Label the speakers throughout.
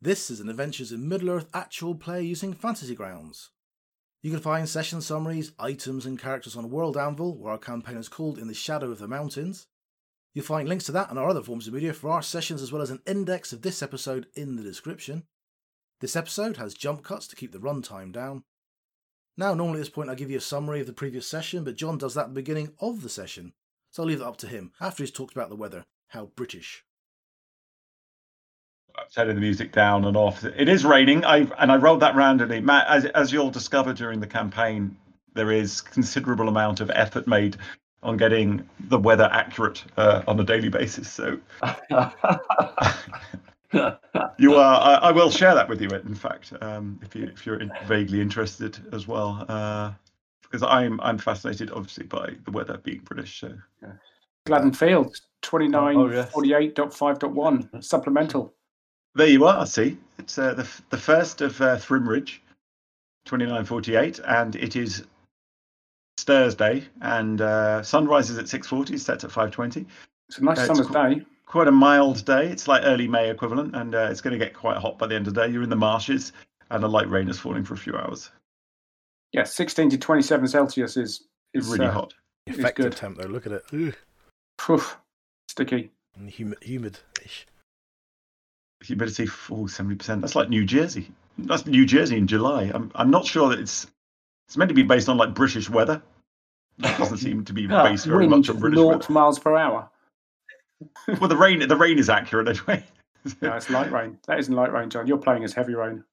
Speaker 1: This is an Adventures in Middle Earth actual play using Fantasy Grounds. You can find session summaries, items, and characters on World Anvil, where our campaign is called In the Shadow of the Mountains. You'll find links to that and our other forms of media for our sessions, as well as an index of this episode in the description. This episode has jump cuts to keep the runtime down. Now, normally at this point, I give you a summary of the previous session, but John does that at the beginning of the session, so I'll leave it up to him after he's talked about the weather. How British.
Speaker 2: Turning the music down and off. It is raining. I and I rolled that randomly. Matt, as as you'll discover during the campaign, there is considerable amount of effort made on getting the weather accurate uh, on a daily basis. So you are. I, I, will share that with you. In fact, um, if you if you're in, vaguely interested as well, uh, because I'm I'm fascinated, obviously, by the weather being British. So.
Speaker 3: Yeah. Gladden Fields, 2948.5.1 yes. supplemental.
Speaker 2: There you are. See, it's uh, the the first of uh, Thrimidge, twenty nine forty eight, and it is Thursday, and uh, sunrise is at six forty, sets at five twenty.
Speaker 3: It's a nice uh, summer's qu- day.
Speaker 2: Quite a mild day. It's like early May equivalent, and uh, it's going to get quite hot by the end of the day. You're in the marshes, and a light rain is falling for a few hours.
Speaker 3: Yeah, sixteen to twenty seven Celsius is is
Speaker 2: really uh, hot.
Speaker 1: Effective temp though. Look at it.
Speaker 3: Ugh. Sticky.
Speaker 1: And humid, humid-ish
Speaker 2: humidity for seventy percent. That's like New Jersey. That's New Jersey in July. I'm I'm not sure that it's it's meant to be based on like British weather. It doesn't seem to be based very much on British weather.
Speaker 3: miles per hour.
Speaker 2: well, the rain the rain is accurate anyway.
Speaker 3: no, it's light rain. That isn't light rain, John. You're playing as heavy rain.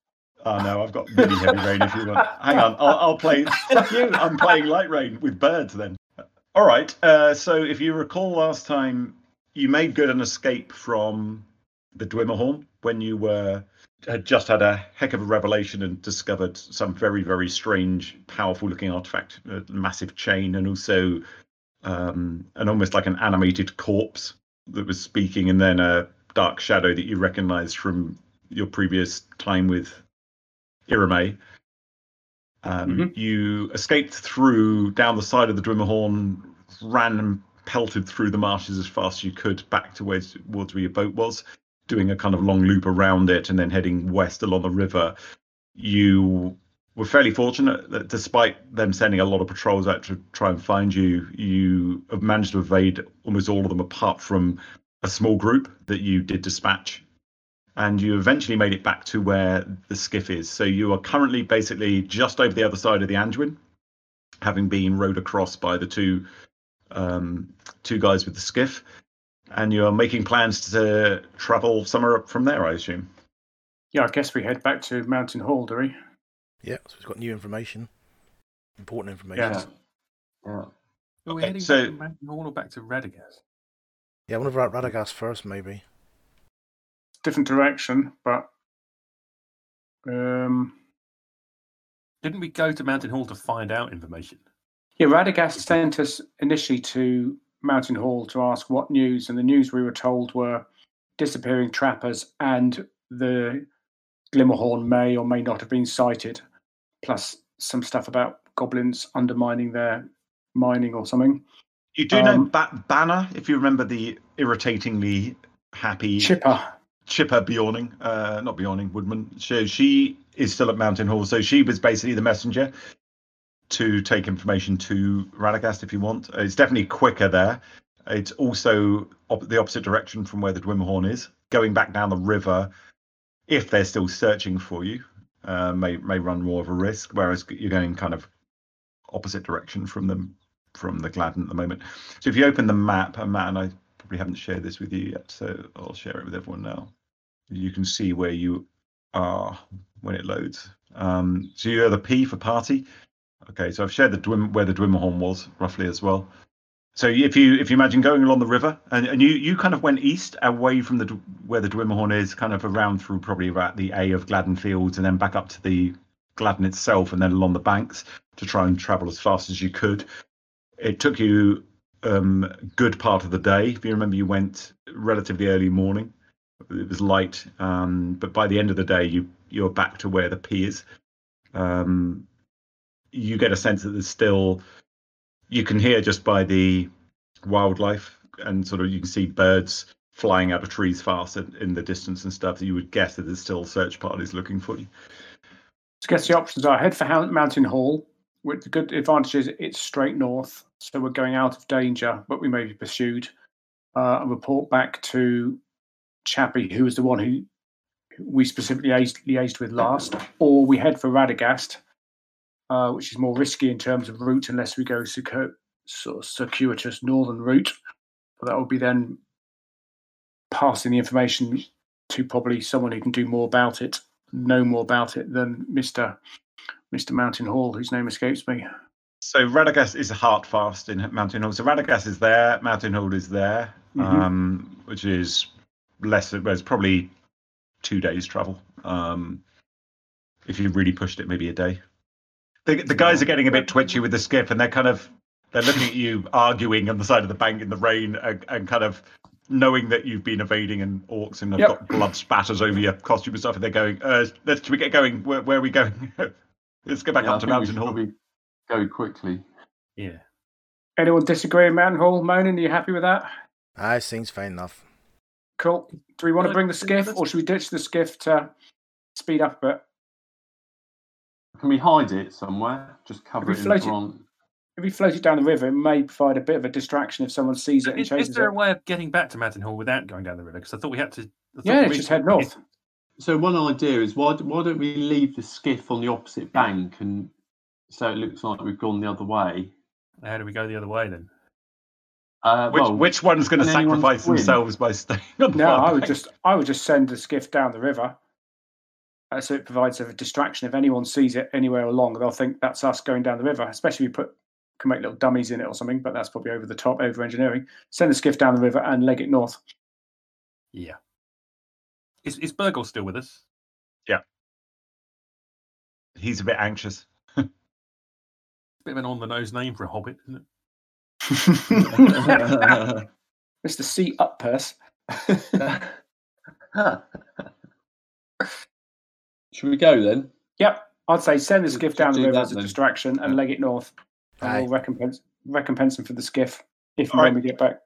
Speaker 2: Oh no, I've got really heavy rain. If you want, hang on, I'll, I'll play. you. I'm playing light rain with birds then. All right. Uh, so if you recall last time, you made good an escape from the Dwimmerhorn when you were had just had a heck of a revelation and discovered some very very strange, powerful looking artifact, a massive chain, and also um, an almost like an animated corpse that was speaking, and then a dark shadow that you recognised from your previous time with Irame. Um, mm-hmm. You escaped through down the side of the Dwimmerhorn, ran and pelted through the marshes as fast as you could back to where, towards where your boat was doing a kind of long loop around it and then heading west along the river, you were fairly fortunate that despite them sending a lot of patrols out to try and find you, you have managed to evade almost all of them apart from a small group that you did dispatch. And you eventually made it back to where the skiff is. So you are currently basically just over the other side of the Anduin, having been rowed across by the two um, two guys with the skiff and you're making plans to travel somewhere up from there, I assume.
Speaker 3: Yeah, I guess we head back to Mountain Hall, do we?
Speaker 1: Yeah, so we've got new information, important information.
Speaker 3: Yeah. yeah.
Speaker 4: Are we okay, heading so... back to Mountain Hall or back to Radagast?
Speaker 1: Yeah, I wonder about Radagast first, maybe.
Speaker 3: Different direction, but um,
Speaker 4: didn't we go to Mountain Hall to find out information?
Speaker 3: Yeah, Radagast sent us initially to Mountain Hall to ask what news, and the news we were told were disappearing trappers and the Dwimmerhorn may or may not have been sighted, plus some stuff about goblins undermining their mining or something.
Speaker 2: You do um, know ba- Banner, if you remember the irritatingly happy
Speaker 3: Chipper.
Speaker 2: Chipper Beorning, uh, not Beorning, Woodman. So she is still at Mountain Hall. So she was basically the messenger to take information to Radagast if you want. It's definitely quicker there. It's also op- the opposite direction from where the Dwimmerhorn is. Going back down the river, if they're still searching for you, uh, may may run more of a risk. Whereas you're going kind of opposite direction from them from the Gladden at the moment. So if you open the map, and Matt and I probably haven't shared this with you yet, so I'll share it with everyone now. You can see where you are when it loads. Um, so you're the P for party. Okay, so I've shared the Dwim, where the Dwimmerhorn was roughly as well. So if you if you imagine going along the river and, and you, you kind of went east away from the where the Dwimmerhorn is, kind of around through probably about the A of Gladden Fields and then back up to the Gladden itself and then along the banks to try and travel as fast as you could. It took you um, good part of the day. If you remember, you went relatively early morning. It was light, um, but by the end of the day, you you're back to where the P is. Um, you get a sense that there's still you can hear just by the wildlife and sort of you can see birds flying out of trees fast in, in the distance and stuff. You would guess that there's still search parties looking for you.
Speaker 3: So I guess the options are head for Mountain Hall. With the good advantage is it's straight north, so we're going out of danger, but we may be pursued. Uh, and report back to Chappie, who was the one who we specifically liaised with last, or we head for Radagast, uh, which is more risky in terms of route unless we go circu- sort of circuitous northern route. But that would be then passing the information to probably someone who can do more about it, know more about it than Mister Mister Mountain Hall, whose name escapes me.
Speaker 2: So Radagast is hard fast in Mountain Hall. So Radagast is there, Mountain Hall is there,
Speaker 3: Mhm.
Speaker 2: um, which is less. Well, it's probably two days travel. Um, if you really pushed it, maybe a day. The, the guys are getting a bit twitchy with the skiff, and they're kind of they're looking at you arguing on the side of the bank in the rain, and, and kind of knowing that you've been evading and orcs and have
Speaker 3: Yep.
Speaker 2: got blood spatters over your costume and stuff. And they're going, uh, "Let's should we get going? Where, where are we going? Let's go back
Speaker 5: Yeah, I
Speaker 2: up to
Speaker 5: think we
Speaker 2: Mountain
Speaker 5: should
Speaker 2: Hall."
Speaker 5: probably go quickly.
Speaker 4: Yeah.
Speaker 3: Anyone disagree in Mountain Hall? Moaning, are you happy with that?
Speaker 1: I seems fine enough.
Speaker 3: Cool. Do we want to bring the skiff, or should we ditch the skiff to speed up a bit?
Speaker 5: Can we hide it somewhere? Just cover
Speaker 3: we
Speaker 5: it in
Speaker 3: float it- If we float it down the river, it may provide a bit of a distraction if someone sees it and
Speaker 4: Is,
Speaker 3: chases
Speaker 4: is there
Speaker 3: it.
Speaker 4: a way of getting back to Mountain Hall without going down the river? Because I thought we had to. I thought
Speaker 3: Yeah,
Speaker 4: we-
Speaker 3: just head north.
Speaker 5: So one idea is why why don't we leave the skiff on the opposite bank and so it looks like we've gone the other way.
Speaker 4: How do we go the other way then?
Speaker 5: Uh,
Speaker 2: Which,
Speaker 5: well,
Speaker 2: which one's going to sacrifice themselves by staying on the
Speaker 3: No, I would
Speaker 2: bank?
Speaker 3: just I would just send the skiff down the river. Uh, so it provides a distraction. If anyone sees it anywhere along, they'll think that's us going down the river. Especially if we put can make little dummies in it or something, but that's probably over the top, over engineering. Send the skiff down the river and leg it north.
Speaker 4: Yeah. Is is Burgle still with us? Yeah.
Speaker 2: He's a bit anxious.
Speaker 4: Bit of an on the nose name for a hobbit, isn't it?
Speaker 3: Mr. C. Uppurse.
Speaker 5: Should we go then?
Speaker 3: Yep, I'd say send the skiff down the river as a
Speaker 5: then.
Speaker 3: distraction and
Speaker 5: Yeah.
Speaker 3: leg it north. And
Speaker 1: Aye.
Speaker 3: we'll recompense recompense them for the skiff if and
Speaker 2: All
Speaker 3: when we get back.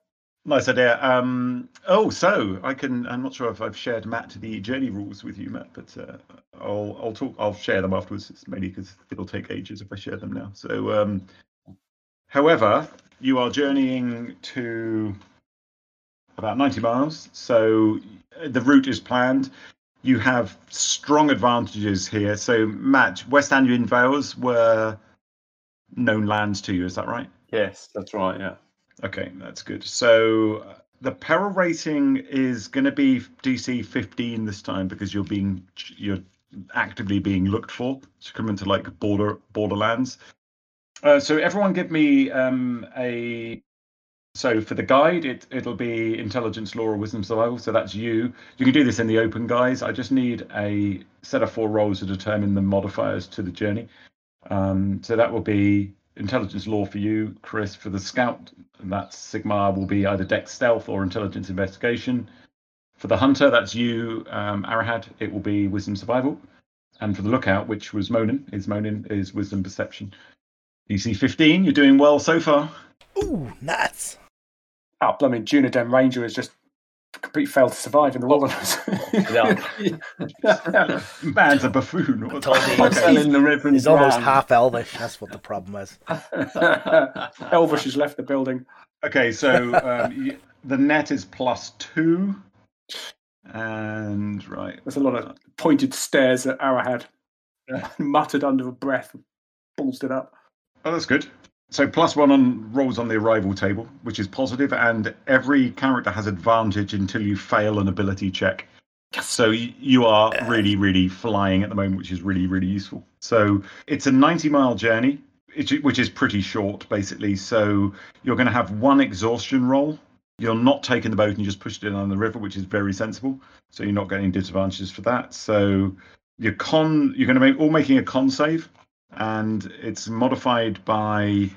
Speaker 2: Nice idea. Um, oh, so I can. I'm not sure if I've shared Matt the journey rules with you, Matt, but uh, I'll I'll talk. I'll share them afterwards. It's mainly because it'll take ages if I share them now. So, um, however, you are journeying to about 90 miles. So uh, the route is planned. You have strong advantages here. So, Matt, West Anglian Vales were known lands to you. Is that right?
Speaker 5: Yes, that's right. Yeah.
Speaker 2: Okay, that's good. So the peril rating is going to be DC 15 this time because you're being you're actively being looked for to come into like border borderlands. Uh, so everyone, give me um, a. So for the guide, it it'll be intelligence, law, or wisdom survival. So that's you. You can do this in the open, guys. I just need a set of four rolls to determine the modifiers to the journey. Um, so that will be intelligence law for you, Chris. For the scout, and that's Sigmar will be either Dex Stealth or Intelligence Investigation. For the hunter, that's you, um, Arahad. It will be Wisdom Survival. And for the lookout, which was Monin, is Monin is Wisdom Perception. DC 15. You're doing well so far.
Speaker 1: Ooh, nuts.
Speaker 3: Oh, blooming Dunedain Ranger has just completely failed to survive in the wilderness.
Speaker 2: Man's a buffoon. What-
Speaker 1: Told you,
Speaker 2: Okay.
Speaker 5: Fell in the river
Speaker 1: He's almost
Speaker 5: drowned.
Speaker 1: half elvish. That's what the problem is.
Speaker 3: Elvish has left the building.
Speaker 2: Okay, so um, the net is plus two. And right.
Speaker 3: There's a lot of pointed stares at Arahad, muttered under a breath, ballsed it up.
Speaker 2: Oh, that's good. So plus one on rolls on the arrival table, which is positive, and every character has advantage until you fail an ability check. So you are really, really flying at the moment, which is really, really useful. So it's a 90 mile journey, which is pretty short, basically. So you're going to have one exhaustion roll. You're not taking the boat and you just pushed it on the river, which is very sensible. So you're not getting disadvantages for that. So your con, you're going to make all making a con save and it's modified by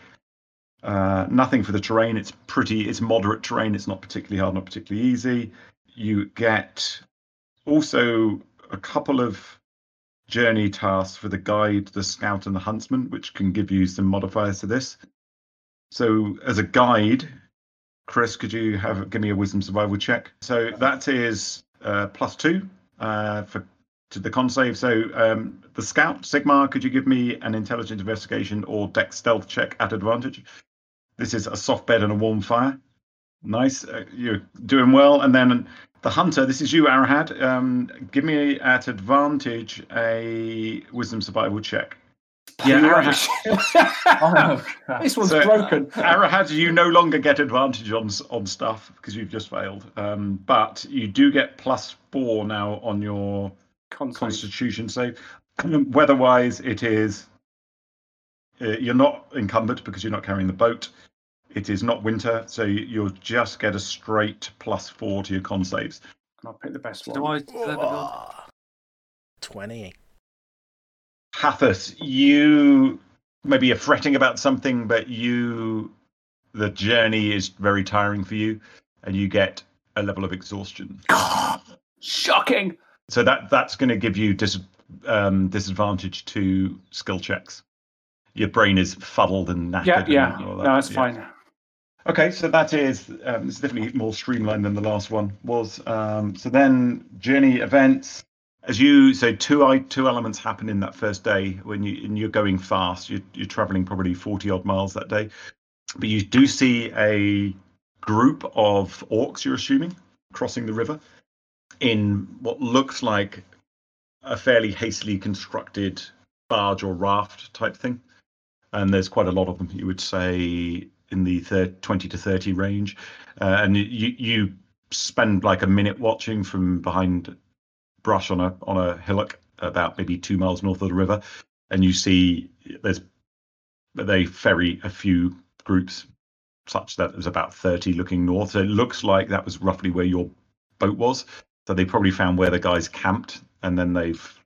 Speaker 2: uh, nothing for the terrain. It's pretty, it's moderate terrain. It's not particularly hard, not particularly easy. You get also a couple of journey tasks for the guide, the scout, and the huntsman, which can give you some modifiers to this. So, as a guide, Chris, could you have give me a wisdom survival check? So that is uh, plus two uh, for to the con save. So um, the scout Sigmar, could you give me an intelligent investigation or Dex Stealth check at advantage? This is a soft bed and a warm fire. Nice, uh, you're doing well. And then the hunter, this is you, Arahad. Um, give me at advantage a wisdom survival check. Yeah, Arahad.
Speaker 5: Oh, crap.
Speaker 3: this one's
Speaker 2: So,
Speaker 3: broken.
Speaker 2: Arahad, you no longer get advantage on on stuff because you've just failed. Um, but you do get plus four now on your
Speaker 3: Con save.
Speaker 2: Constitution save. Weather-wise, it is uh, you're not encumbered because you're not carrying the boat. It is not winter, so you- you'll just get a straight plus four to your con saves.
Speaker 3: And I'll pick the best
Speaker 4: Do
Speaker 3: one.
Speaker 4: I deserve a build?
Speaker 1: Ah, 20.
Speaker 2: Hathis, you maybe you're fretting about something, but you the journey is very tiring for you, and you get a level of exhaustion.
Speaker 3: Shocking.
Speaker 2: So that that's going to give you dis, um, disadvantage to skill checks. Your brain is fuddled and knackered.
Speaker 3: Yeah,
Speaker 2: and
Speaker 3: yeah.
Speaker 2: all
Speaker 3: No, that's
Speaker 2: Yeah.
Speaker 3: fine.
Speaker 2: Okay, so that is um, it's definitely more streamlined than the last one was. Um, so then journey events. As you so two i two elements happen in that first day when you and you're going fast. You're you're traveling probably forty odd miles that day, but you do see a group of orcs. You're assuming crossing the river in what looks like a fairly hastily constructed barge or raft type thing. And there's quite a lot of them. You would say in the thir- 20 to 30 range, uh, and you you spend like a minute watching from behind brush on a on a hillock about maybe two miles north of the river, and you see there's they ferry a few groups such that there's about 30 looking north. So it looks like that was roughly where your boat was. So they probably found where the guys camped, and then they've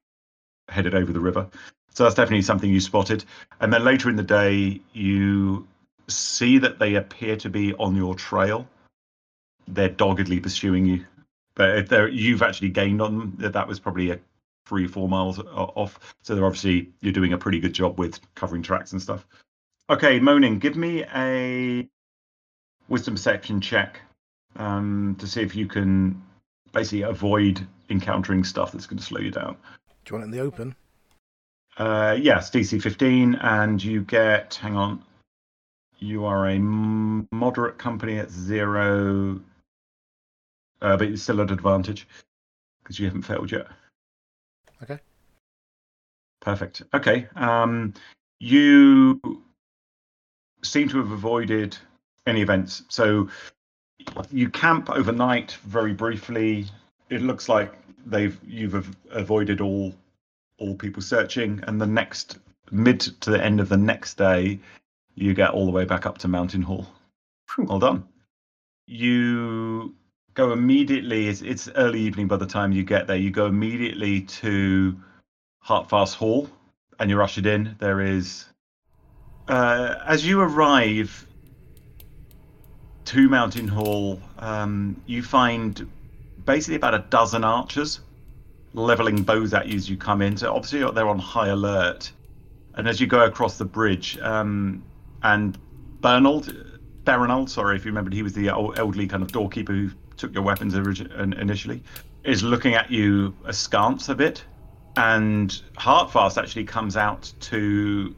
Speaker 2: headed over the river. So that's definitely something you spotted. And then later in the day, you see that they appear to be on your trail. They're doggedly pursuing you, but if you've actually gained on them. that was probably a three, four miles off. So they're obviously you're doing a pretty good job with covering tracks and stuff. Okay, Moaning, give me a wisdom perception check um, to see if you can basically avoid encountering stuff that's going to slow you down.
Speaker 1: Do you want it in the open?
Speaker 2: Uh, yes, DC 15, and you get, hang on, you are a moderate company at zero, uh, but you're still at advantage because you haven't failed yet.
Speaker 1: Okay.
Speaker 2: Perfect. Okay. Um, you seem to have avoided any events. So you camp overnight very briefly. It looks like they've you've avoided all all people searching, and the next mid to the end of the next day, you get all the way back up to Mountain Hall. Well done. You go immediately. It's, it's early evening by the time you get there. You go immediately to Hartfast Hall, and you're ushered in. There is, uh, as you arrive to Mountain Hall, um, you find basically about a dozen archers leveling bows at you as you come in. So obviously they're on high alert. And as you go across the bridge, um, and Bernald, Bernald, sorry if you remembered, he was the elderly kind of doorkeeper who took your weapons initially, is looking at you askance a bit. And Hartfast actually comes out to.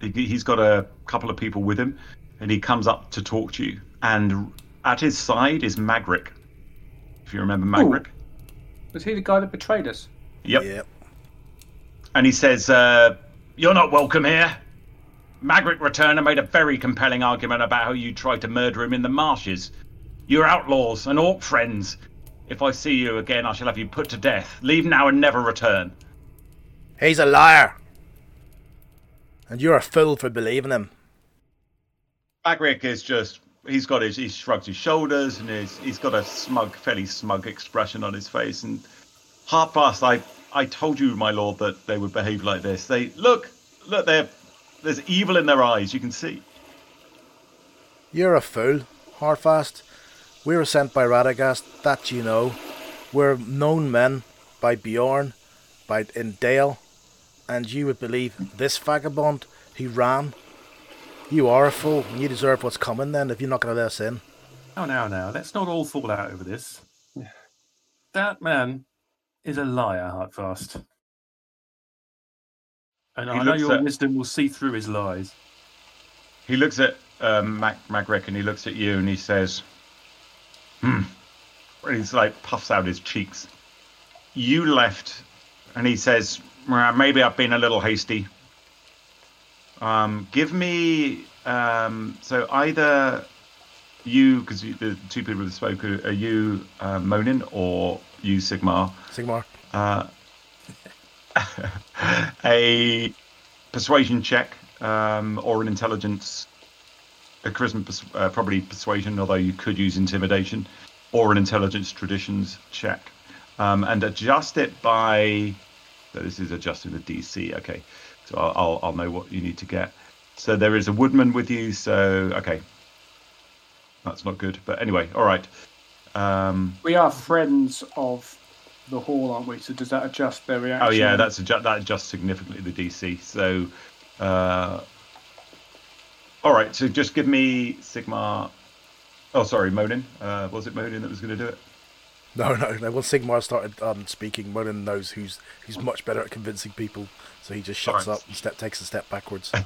Speaker 2: He's got a couple of people with him, and he comes up to talk to you. And at his side is Magric. If you remember Magric.
Speaker 3: Was he the guy that betrayed us?
Speaker 2: Yep.
Speaker 1: Yep.
Speaker 2: And he says, uh, You're not welcome here. Magric returned and made a very compelling argument about how you tried to murder him in the marshes. You're outlaws and orc friends. If I see you again, I shall have you put to death. Leave now and never return.
Speaker 1: He's a liar. And you're a fool for believing him.
Speaker 2: Magric is just. He's got his. He shrugs his shoulders and he's, he's got a smug, fairly smug expression on his face. And Hartfast, I, I told you, my lord, that they would behave like this. They look, look, they're, there's evil in their eyes. You can see.
Speaker 1: You're a fool, Hartfast. We were sent by Radagast, that you know. We're known men by Beorn, by in Dale, and you would believe this vagabond who ran. You are a fool, and you deserve what's coming then if you're not going to let us in.
Speaker 4: Oh, now, now, let's not all fall out over this. That man is a liar, Hartfast. And
Speaker 2: He
Speaker 4: I know your
Speaker 2: at-
Speaker 4: wisdom will see through his lies.
Speaker 2: He looks at um, Mac Magric and he looks at you and he says, "Hmm." And he's like puffs out his cheeks. You left, and he says, "Maybe I've been a little hasty. Um, give me um, so either you, because the two people that spoke are, are you uh, Monin or you Sigmar."
Speaker 1: Sigmar.
Speaker 2: uh, a persuasion check um, or an intelligence, a charisma, pers- uh, probably persuasion, although you could use intimidation, or an intelligence traditions check, um, and adjust it by. So this is adjusting the DC. Okay, so I'll, I'll I'll know what you need to get. So there is a woodman with you. So okay, that's not good. But anyway, all right. Um,
Speaker 3: We are friends of the hall, aren't we? So does that adjust their reaction?
Speaker 2: Oh yeah, that's adju- that adjusts significantly the DC. So, uh, all right. So just give me Sigmar. Oh, sorry, Monin. Uh, was it Monin that was going to do it?
Speaker 1: No, no, no. Once Sigmar started um, speaking, Monin knows who's he's much better at convincing people, so he just shuts
Speaker 2: Alright.
Speaker 1: up and step takes a step backwards.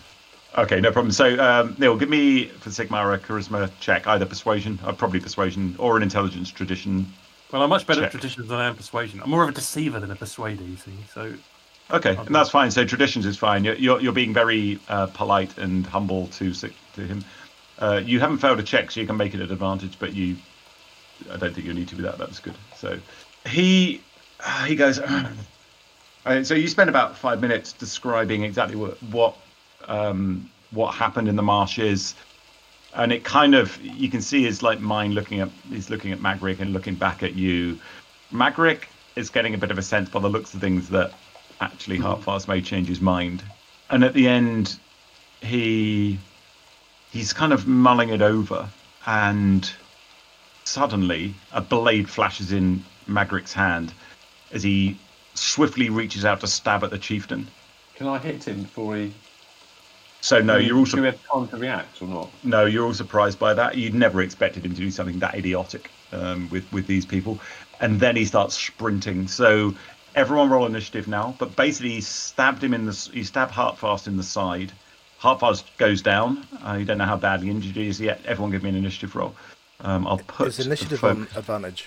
Speaker 2: Okay, no problem. So, um, Neil, give me for Sigmar a charisma check, either persuasion, or probably persuasion, or an intelligence tradition.
Speaker 4: Well, I'm much better
Speaker 2: Check.
Speaker 4: at traditions than I am persuasion. I'm more of a deceiver than a persuader, you see. So,
Speaker 2: Okay, and that's fine. So traditions is fine. You're you're, you're being very uh, polite and humble to Sig- to him. Uh, you haven't failed a check, so you can make it an advantage. But you, I don't think you'll need to be that. That was good. So he he goes. Uh, so you spend about five minutes describing exactly what what um, what happened in the marshes, and it kind of you can see his like mind looking at he's looking at Magric and looking back at you. Magric is getting a bit of a sense by the looks of things that actually Hartfast may change his mind, and at the end, he he's kind of mulling it over, and suddenly a blade flashes in Magric's hand as he swiftly reaches out to stab at the chieftain.
Speaker 5: Can I hit him before he?
Speaker 2: So no, you're also
Speaker 5: Do we have time to react or not?
Speaker 2: no, you're all surprised by that. You'd never expected him to do something that idiotic um, with with these people, and then he starts sprinting. So everyone roll initiative now. But basically, he stabbed him in the he stabbed Hartfast in the side. Hartfast goes down. Uh, you don't know how badly injured he is yet. Everyone, give me an initiative roll. Um, I'll put
Speaker 1: Is initiative
Speaker 2: the
Speaker 1: on advantage?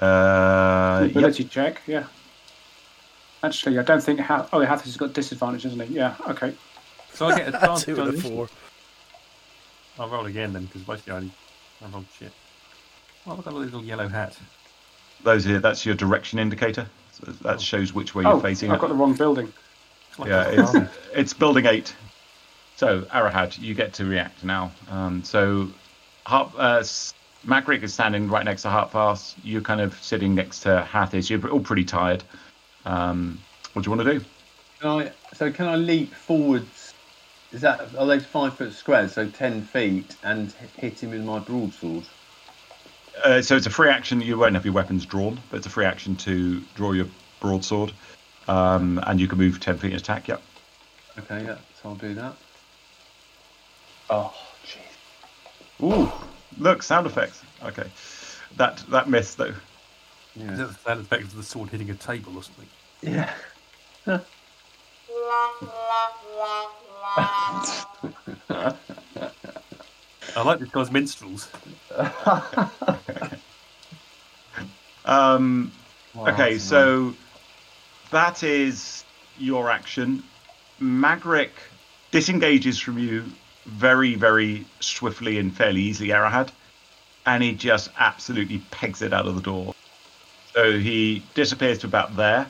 Speaker 2: Uh, yep.
Speaker 3: Ability check, yeah. Actually, I don't think. Ha- oh, Hathis has got disadvantage, hasn't he? Yeah. Okay.
Speaker 4: so I get advantage
Speaker 1: Two
Speaker 4: on
Speaker 1: and a
Speaker 4: this.
Speaker 1: four.
Speaker 4: I'll roll again then, because basically I only I rolled shit. Oh, look at the little yellow hat.
Speaker 2: Those here. That's your direction indicator. So that shows which way you're
Speaker 3: Oh,
Speaker 2: facing.
Speaker 3: I've
Speaker 2: it.
Speaker 3: got the wrong building.
Speaker 4: Like
Speaker 2: yeah, it's it's building eight. So Arahad, you get to react now. Um, so Hart, uh, S- Magric is standing right next to Hartfast. You're kind of sitting next to Hathis. You're all pretty tired. Um, what do you want to do?
Speaker 5: Can I? So can I leap forwards? Is that are those five foot squares? So ten feet and hit him with my broadsword.
Speaker 2: Uh, so it's a free action. You won't have your weapons drawn, but it's a free action to draw your broadsword, um, and you can move ten feet and attack. Yep.
Speaker 5: Okay, yeah, so I'll do that. Oh, jeez.
Speaker 2: Ooh, look, sound effects. Okay, that that missed though.
Speaker 4: Is
Speaker 5: Yeah.
Speaker 4: that the sound effect of the sword hitting a table or something?
Speaker 5: yeah.
Speaker 4: I like this guy's minstrels.
Speaker 2: Um,
Speaker 5: Wow,
Speaker 2: Okay,
Speaker 5: that's
Speaker 2: so that is your action. Magric disengages from you very, very swiftly and fairly easily, Arahad, and he just absolutely pegs it out of the door. So he disappears to about there.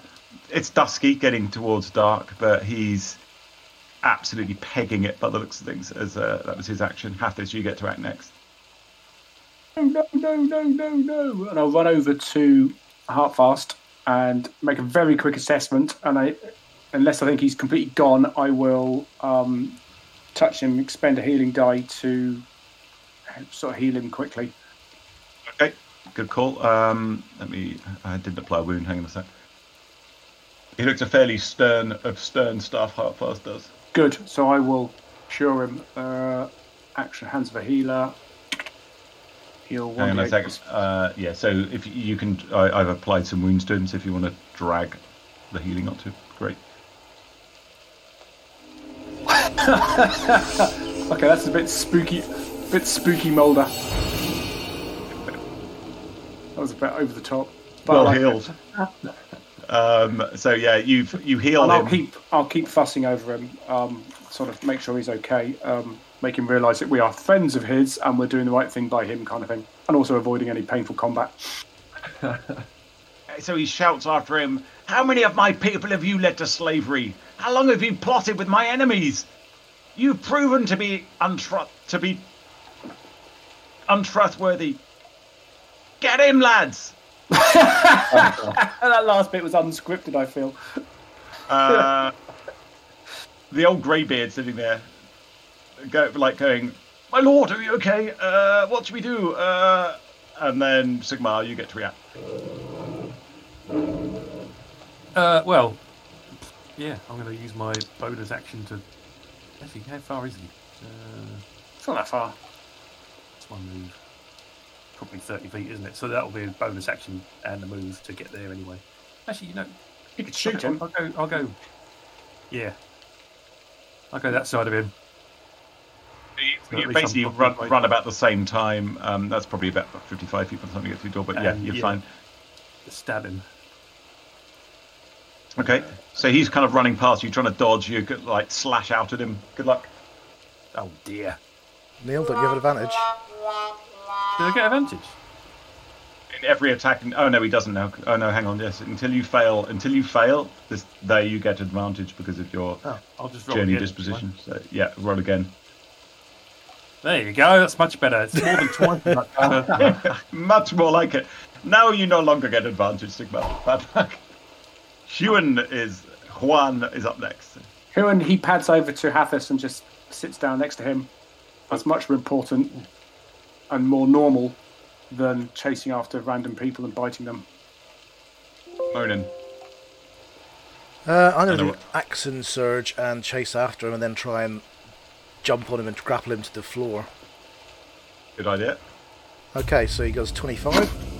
Speaker 2: It's dusky, getting towards dark, but he's absolutely pegging it by the looks of things. As uh, that was his action. Hathis, you get to act next.
Speaker 3: No, no, no, no, no, no. And I'll run over to Hartfast and make a very quick assessment. And I, unless I think he's completely gone, I will um, touch him, expend a healing die to sort of heal him quickly.
Speaker 2: Okay, good call. Um, let me. I didn't apply a wound. Hang on a sec. He looks a fairly stern of stern stuff. Hartfast does.
Speaker 3: Good. So I will cure him. Uh, action hands of a healer. heal
Speaker 2: Hang on a
Speaker 3: 1d8
Speaker 2: second. Uh, yeah, so if you- you can, I, I've applied some wounds to him. So if you want to drag the healing onto,
Speaker 3: Okay, that's a bit spooky, bit spooky Mulder. That was a bit over the top. But
Speaker 2: Well
Speaker 3: like
Speaker 2: healed. Um, so yeah, you've you heal
Speaker 3: And I'll
Speaker 2: him.
Speaker 3: keep, I'll keep fussing over him. Um, sort of make sure he's okay. Um, make him realise that we are friends of his and we're doing the right thing by him, kind of thing. And also avoiding any painful combat.
Speaker 2: So he shouts after him, How many of my people have you led to slavery? How long have you plotted with my enemies? You've proven to be untru- to be untrustworthy. Get him, lads!
Speaker 3: that last bit was unscripted. I feel.
Speaker 2: Uh, the old greybeard sitting there, go, like going, My lord, are you okay? Uh, what should we do? Uh, and then Sigmar, you get to react.
Speaker 4: Uh, well, yeah, I'm going to use my bonus action to. Actually, how far is he? Uh,
Speaker 3: It's not that far.
Speaker 4: that's one move. Probably 30 feet, isn't it? So that'll be a bonus action and a move to get there anyway. Actually, you know,
Speaker 3: You could shoot him.
Speaker 4: I'll go. I'll go. Yeah. I'll go that side of him.
Speaker 2: You, you basically run,
Speaker 4: quite-
Speaker 2: run about the same time. Um, that's probably about 55 feet by the time you get through the door, but yeah, you're
Speaker 4: yeah.
Speaker 2: fine.
Speaker 4: Stab him.
Speaker 2: Okay, so he's kind of running past you, trying to dodge. You could like slash out at him. Good luck.
Speaker 4: Oh dear.
Speaker 1: Neil, don't you have an advantage?
Speaker 4: Did I get advantage?
Speaker 2: In every attack. Oh no, he doesn't now. Oh no, hang on. Yes, until you fail, until you fail, this there you get advantage because of your oh,
Speaker 4: I'll just roll
Speaker 2: journey
Speaker 4: again.
Speaker 2: disposition. So yeah, roll again.
Speaker 4: There you go. That's much better. It's more than twice as much.
Speaker 2: Much more like it. Now you no longer get advantage, Sigmar. Bad luck. Huan is Huan is up next.
Speaker 3: Who he pads over to Hathis and just sits down next to him. That's much more important and more normal than chasing after random people and biting them.
Speaker 2: Monin.
Speaker 1: Uh, I'm going to
Speaker 2: know
Speaker 1: do Action Surge and chase after him and then try and jump on him and grapple him to the floor.
Speaker 2: Good idea.
Speaker 1: Okay, so he goes 25.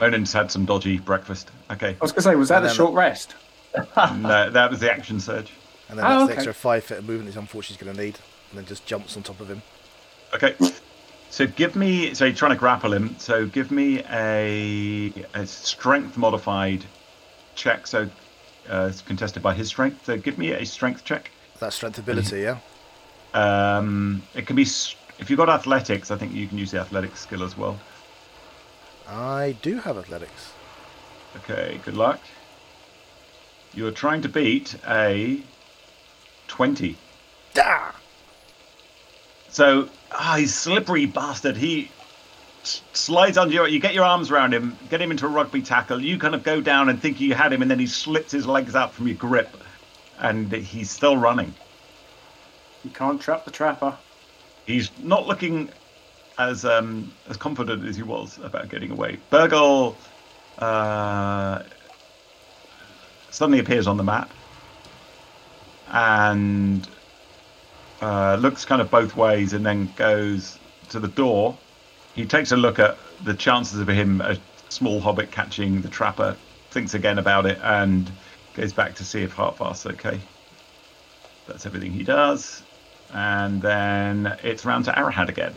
Speaker 2: Monin's had some dodgy breakfast. Okay.
Speaker 3: I was going to say, was that
Speaker 1: And
Speaker 3: the
Speaker 1: then-
Speaker 3: short rest?
Speaker 2: no, that was the action surge.
Speaker 1: And then
Speaker 3: Oh,
Speaker 1: that's
Speaker 3: okay.
Speaker 1: the extra 5 foot of movement he's unfortunately going to need. And then just jumps on top of him.
Speaker 2: Okay. So give me. So you're trying to grapple him. So give me a, a strength modified check. So uh, it's contested by his strength. So give me a strength check.
Speaker 1: That's strength ability, yeah?
Speaker 2: Um, it can be if you've got athletics. I think you can use the athletics skill as well.
Speaker 1: I do have athletics.
Speaker 2: Okay. Good luck. You are trying to beat a twenty.
Speaker 1: Da!
Speaker 2: So, ah, he's slippery bastard. He slides under your. You get your arms around him, get him into a rugby tackle. You kind of go down and think you had him, and then he slips his legs out from your grip, and he's still running.
Speaker 3: You can't trap the trapper.
Speaker 2: He's not looking as um, as confident as he was about getting away. Burgle uh, suddenly appears on the map and uh, looks kind of both ways and then goes to the door. He takes a look at the chances of him, a small hobbit, catching the trapper, thinks again about it, and goes back to see if Hartfast's okay. That's everything he does. And then it's round to Arahad again.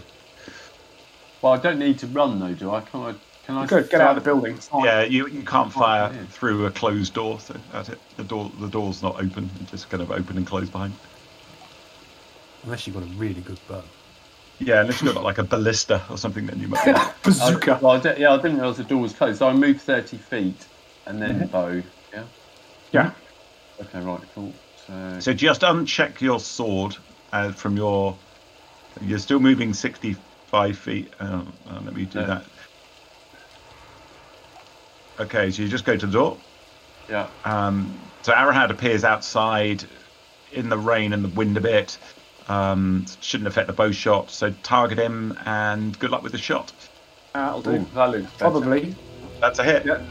Speaker 5: Well, I don't need to run though, do I? Can I? Can I?
Speaker 3: Good, get out of the building.
Speaker 2: Yeah, you, you can't fire
Speaker 5: yeah.
Speaker 2: through a closed door, so that's it. The door the door's not open; it's just kind of open and closed behind.
Speaker 4: Unless you've got a really good bow.
Speaker 2: Yeah, unless you've got like a ballista or something, then you might.
Speaker 5: I,
Speaker 3: Bazooka.
Speaker 5: well, I di- yeah, I didn't realise the door was closed. So I moved thirty feet and then bow. Yeah.
Speaker 3: Yeah.
Speaker 5: Okay. Right. Cool. So.
Speaker 2: so just uncheck your sword uh, from your. You're still moving sixty-five feet. Uh, uh, let me do
Speaker 5: Yeah.
Speaker 2: that. Okay, so you just go to the door.
Speaker 5: yeah.
Speaker 2: Um, so Arahad appears outside in the rain and the wind a bit. Um, shouldn't affect the bow shot, so target him and good luck with the shot.
Speaker 3: That'll do.
Speaker 5: Ooh, that looks better.
Speaker 3: Probably.
Speaker 2: That's a hit.
Speaker 3: Yeah.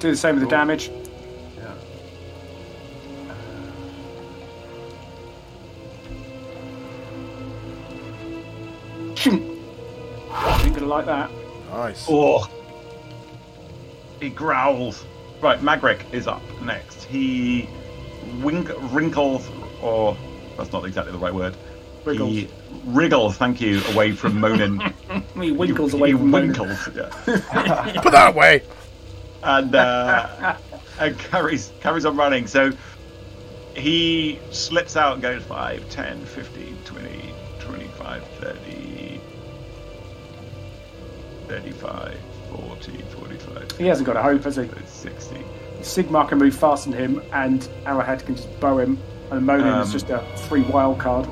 Speaker 3: Do the same with the damage. Gonna like that.
Speaker 1: Nice.
Speaker 2: Oh. He growls. Right, Magric is up next. He wink, wrinkles, or that's not exactly the right word.
Speaker 3: Wriggles.
Speaker 2: He wriggles, thank you, away from Monin.
Speaker 3: He winkles
Speaker 2: he,
Speaker 3: away
Speaker 2: he
Speaker 3: from Monin.
Speaker 2: winkles, yeah.
Speaker 1: Put that away.
Speaker 2: and uh, and carries carries on running. So he slips out and goes 5, 10, 15, 20, 35, 40, 45,
Speaker 3: He hasn't got a hope, has he?
Speaker 2: 60.
Speaker 3: Sigmar can move faster than him, and Arrowhead can just bow him, and Monin is
Speaker 2: Um,
Speaker 3: just a free wild card.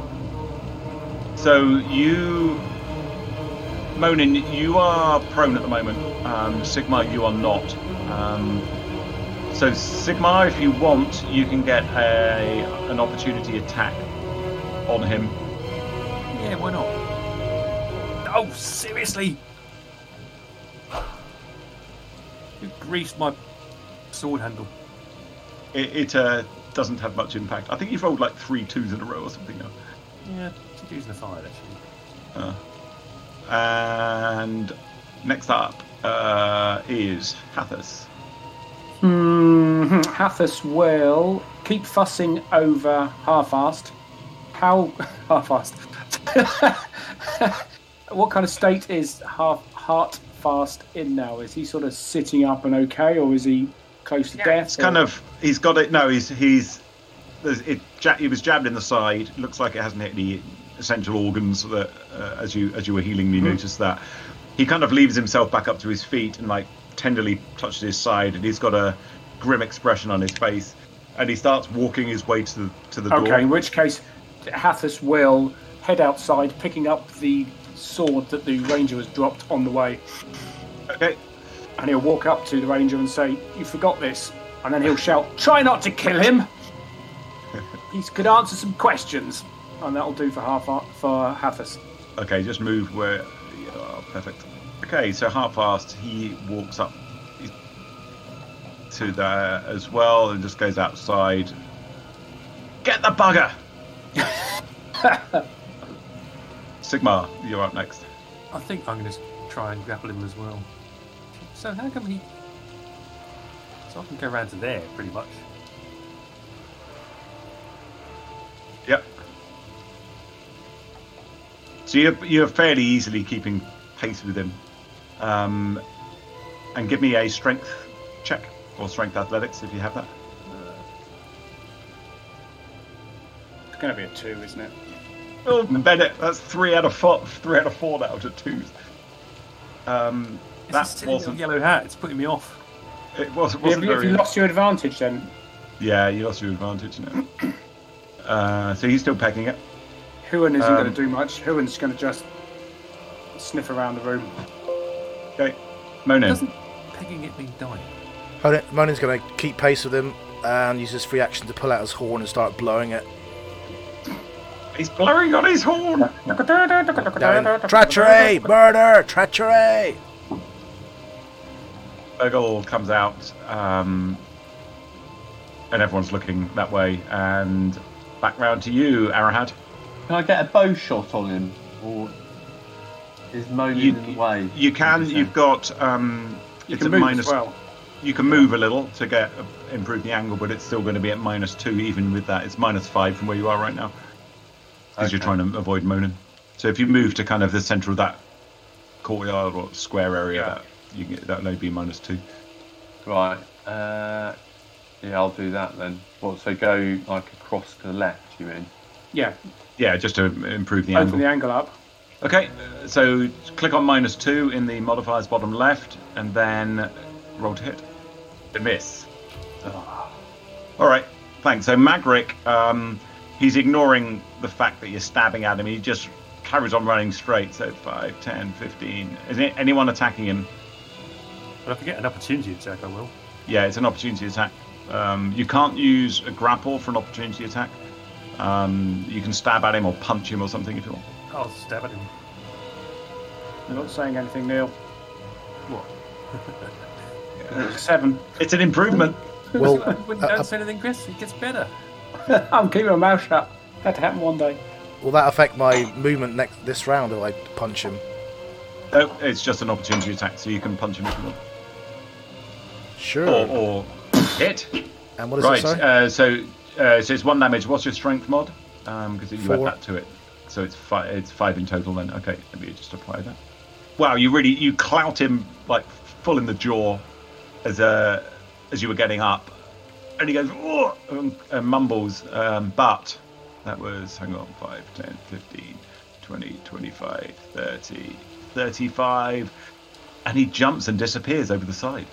Speaker 2: So you, Monin, you are prone at the moment. Um, Sigmar, you are not. Um, so Sigmar, if you want, you can get a an opportunity attack on him.
Speaker 4: Yeah, why not? Oh, seriously? You greased my sword handle.
Speaker 2: It, it uh, doesn't have much impact. I think you've rolled like three twos in a row or something now.
Speaker 4: Yeah, she's using the fire actually.
Speaker 2: Uh, and next up uh, is Hathis.
Speaker 3: Hmm, Hathis will keep fussing over Halfast. How Halfast? what kind of state is Half Heart Fast in now? Is he sort of sitting up and okay, or is he close to death?
Speaker 2: It's kind of he's got it. No, he's he's there's, it. He was jabbed in the side. Looks like it hasn't hit any essential organs. That uh, as you as you were healing, you noticed that he kind of leaves himself back up to his feet and like tenderly touches his side, and he's got a grim expression on his face, and he starts walking his way to the to the door.
Speaker 3: Okay, in which case, Hathis will head outside, picking up the sword that the ranger has dropped on the way,
Speaker 2: Okay.
Speaker 3: and he'll walk up to the ranger and say, "You forgot this," and then he'll shout, "Try not to kill him." he could answer some questions, and that'll do for half for Hathis.
Speaker 2: Okay, just move where. Perfect. Okay, so half fast, he walks up to there as well and just goes outside. Get the bugger! Sigmar, you're up next.
Speaker 4: I think I'm going to try and grapple him as well. So how come he? So I can go around to there pretty much.
Speaker 2: Yep. So you're, you're fairly easily keeping pace with him. Um, and give me a strength check or strength athletics if you have that.
Speaker 3: It's going to be a two, isn't it?
Speaker 2: Oh, Bennett, that's three out of four. Three out of four now to twos. Um,
Speaker 4: It's
Speaker 2: that
Speaker 4: a silly little
Speaker 2: wasn't.
Speaker 4: yellow hat. It's putting me off.
Speaker 2: It was,
Speaker 3: Have
Speaker 2: wasn't
Speaker 3: you, have
Speaker 2: very.
Speaker 3: you lost your advantage then?
Speaker 2: Yeah, you lost your advantage now. uh, so he's still pecking it.
Speaker 3: Huan isn't
Speaker 2: Um,
Speaker 3: going to do much. Huan's going to just sniff around the room.
Speaker 2: Okay, Monin.
Speaker 4: Doesn't pegging it mean dying?
Speaker 1: Monin- Monin's going to keep pace with him and use his free action to pull out his horn and start blowing it.
Speaker 2: He's blowing on his horn.
Speaker 1: Down. Treachery! Murder! Treachery!
Speaker 2: Burgle comes out, um, and everyone's looking that way. And back round to you, Arahad.
Speaker 5: Can I get a bow shot on him, or is Monin
Speaker 2: You-
Speaker 5: in the way?
Speaker 2: You can.
Speaker 5: You
Speaker 2: You've got. Um,
Speaker 3: You
Speaker 2: it's
Speaker 3: can
Speaker 2: at
Speaker 3: move
Speaker 2: minus.
Speaker 3: as well.
Speaker 2: You can move a little to get improve the angle, but it's still going to be at minus two. Even with that, it's minus five from where you are right now, because you're trying to avoid Monin. So if you move to kind of the centre of that courtyard or square area,
Speaker 3: Yeah.
Speaker 2: that you can, that'll only be minus two.
Speaker 5: Right. Uh, yeah, I'll do that then. Well, so go like across to the left. You mean?
Speaker 3: Yeah,
Speaker 2: Yeah, just to improve the
Speaker 3: open
Speaker 2: angle.
Speaker 3: the angle up.
Speaker 2: Okay, uh, so click on minus two in the modifiers bottom left, and then roll to hit. A miss. All right, thanks. So Magric, um, he's ignoring the fact that you're stabbing at him. He just carries on running straight. So 5, 10, 15. Is it anyone attacking him?
Speaker 4: But if I get an opportunity attack, I will.
Speaker 2: Yeah, it's an opportunity attack. Um, you can't use a grapple for an opportunity attack. Um, you can stab at him or punch him or something if you want.
Speaker 4: I'll stab at him.
Speaker 3: You're not saying anything, Neil.
Speaker 4: What?
Speaker 3: Seven.
Speaker 2: It's an improvement.
Speaker 1: Well,
Speaker 4: when you
Speaker 1: uh,
Speaker 4: don't
Speaker 1: uh,
Speaker 4: say anything, Chris, it gets better.
Speaker 3: I'm keeping my mouth shut. Had to happen one day.
Speaker 1: will that affect my movement next this round if I punch him?
Speaker 2: No, it's just an opportunity attack, so you can punch him if you want.
Speaker 1: Sure.
Speaker 2: Or, or hit.
Speaker 1: and what is
Speaker 2: Right,
Speaker 1: it? Sorry.
Speaker 2: uh, so uh, so it's one damage. What's your strength mod? Because you
Speaker 1: Four.
Speaker 2: add that to it. So it's five. It's five in total. Then okay, let me just apply that. Wow, you really you clout him like full in the jaw as uh, as you were getting up, and he goes "Oh," and, and mumbles. Um, but that was hang on 5, 10, 15, 20, 25, 30, 35, and he jumps and disappears over the side.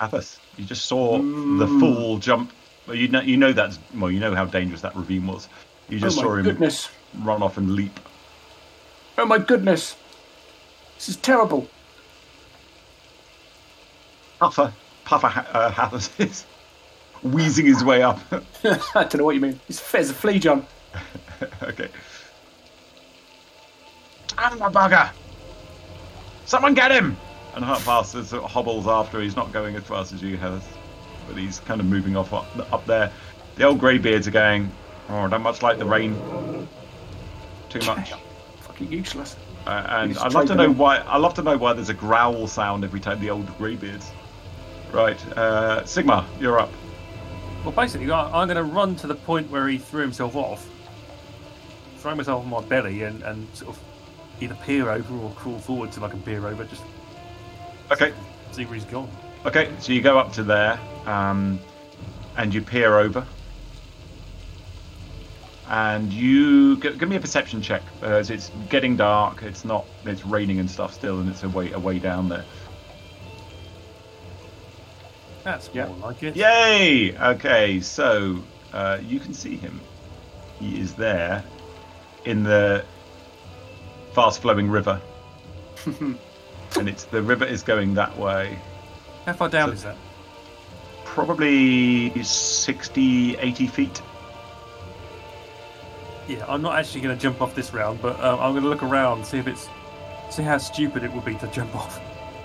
Speaker 2: Athos, you just saw the full jump. You know, you know that's well, you know how dangerous that ravine was. You just
Speaker 3: oh
Speaker 2: saw him
Speaker 3: goodness!
Speaker 2: run off and leap.
Speaker 3: Oh my goodness! This is terrible.
Speaker 2: Puffer, Puffer uh, Hathis is wheezing his way up.
Speaker 3: I don't know what you mean. It's fit as a flea, John.
Speaker 2: okay. And the bugger! Someone get him! And Hartfast sort of hobbles after. He's not going as fast as you, Heathers, but he's kind of moving off up, up there. The old greybeards are going. Oh, don't much like the rain. Too much.
Speaker 3: Fucking useless.
Speaker 2: Uh, and I'd love to know why. I'd love to know why there's a growl sound every time the old greybeards. Right, uh, Sigmar, you're up.
Speaker 4: Well, basically, I- I'm going to run to the point where he threw himself off, throw myself on my belly, and, and sort of either peer over or crawl forward till I can peer over, just
Speaker 2: Okay,
Speaker 4: see where he's gone.
Speaker 2: okay. So you go up to there, um, and you peer over, and you g- give me a perception check. Uh, as it's getting dark. It's not. It's raining and stuff still, and it's a way a way down there.
Speaker 4: That's
Speaker 3: Yeah.
Speaker 4: more like it.
Speaker 2: Yay! Okay, so uh, you can see him. He is there in the fast flowing river. and it's the river is going that way.
Speaker 4: How far down
Speaker 2: So-
Speaker 4: is that?
Speaker 2: Probably 60, 80 feet.
Speaker 4: Yeah, I'm not actually going to jump off this round, but um, I'm going to look around, see if it's, see how stupid it would be to jump off.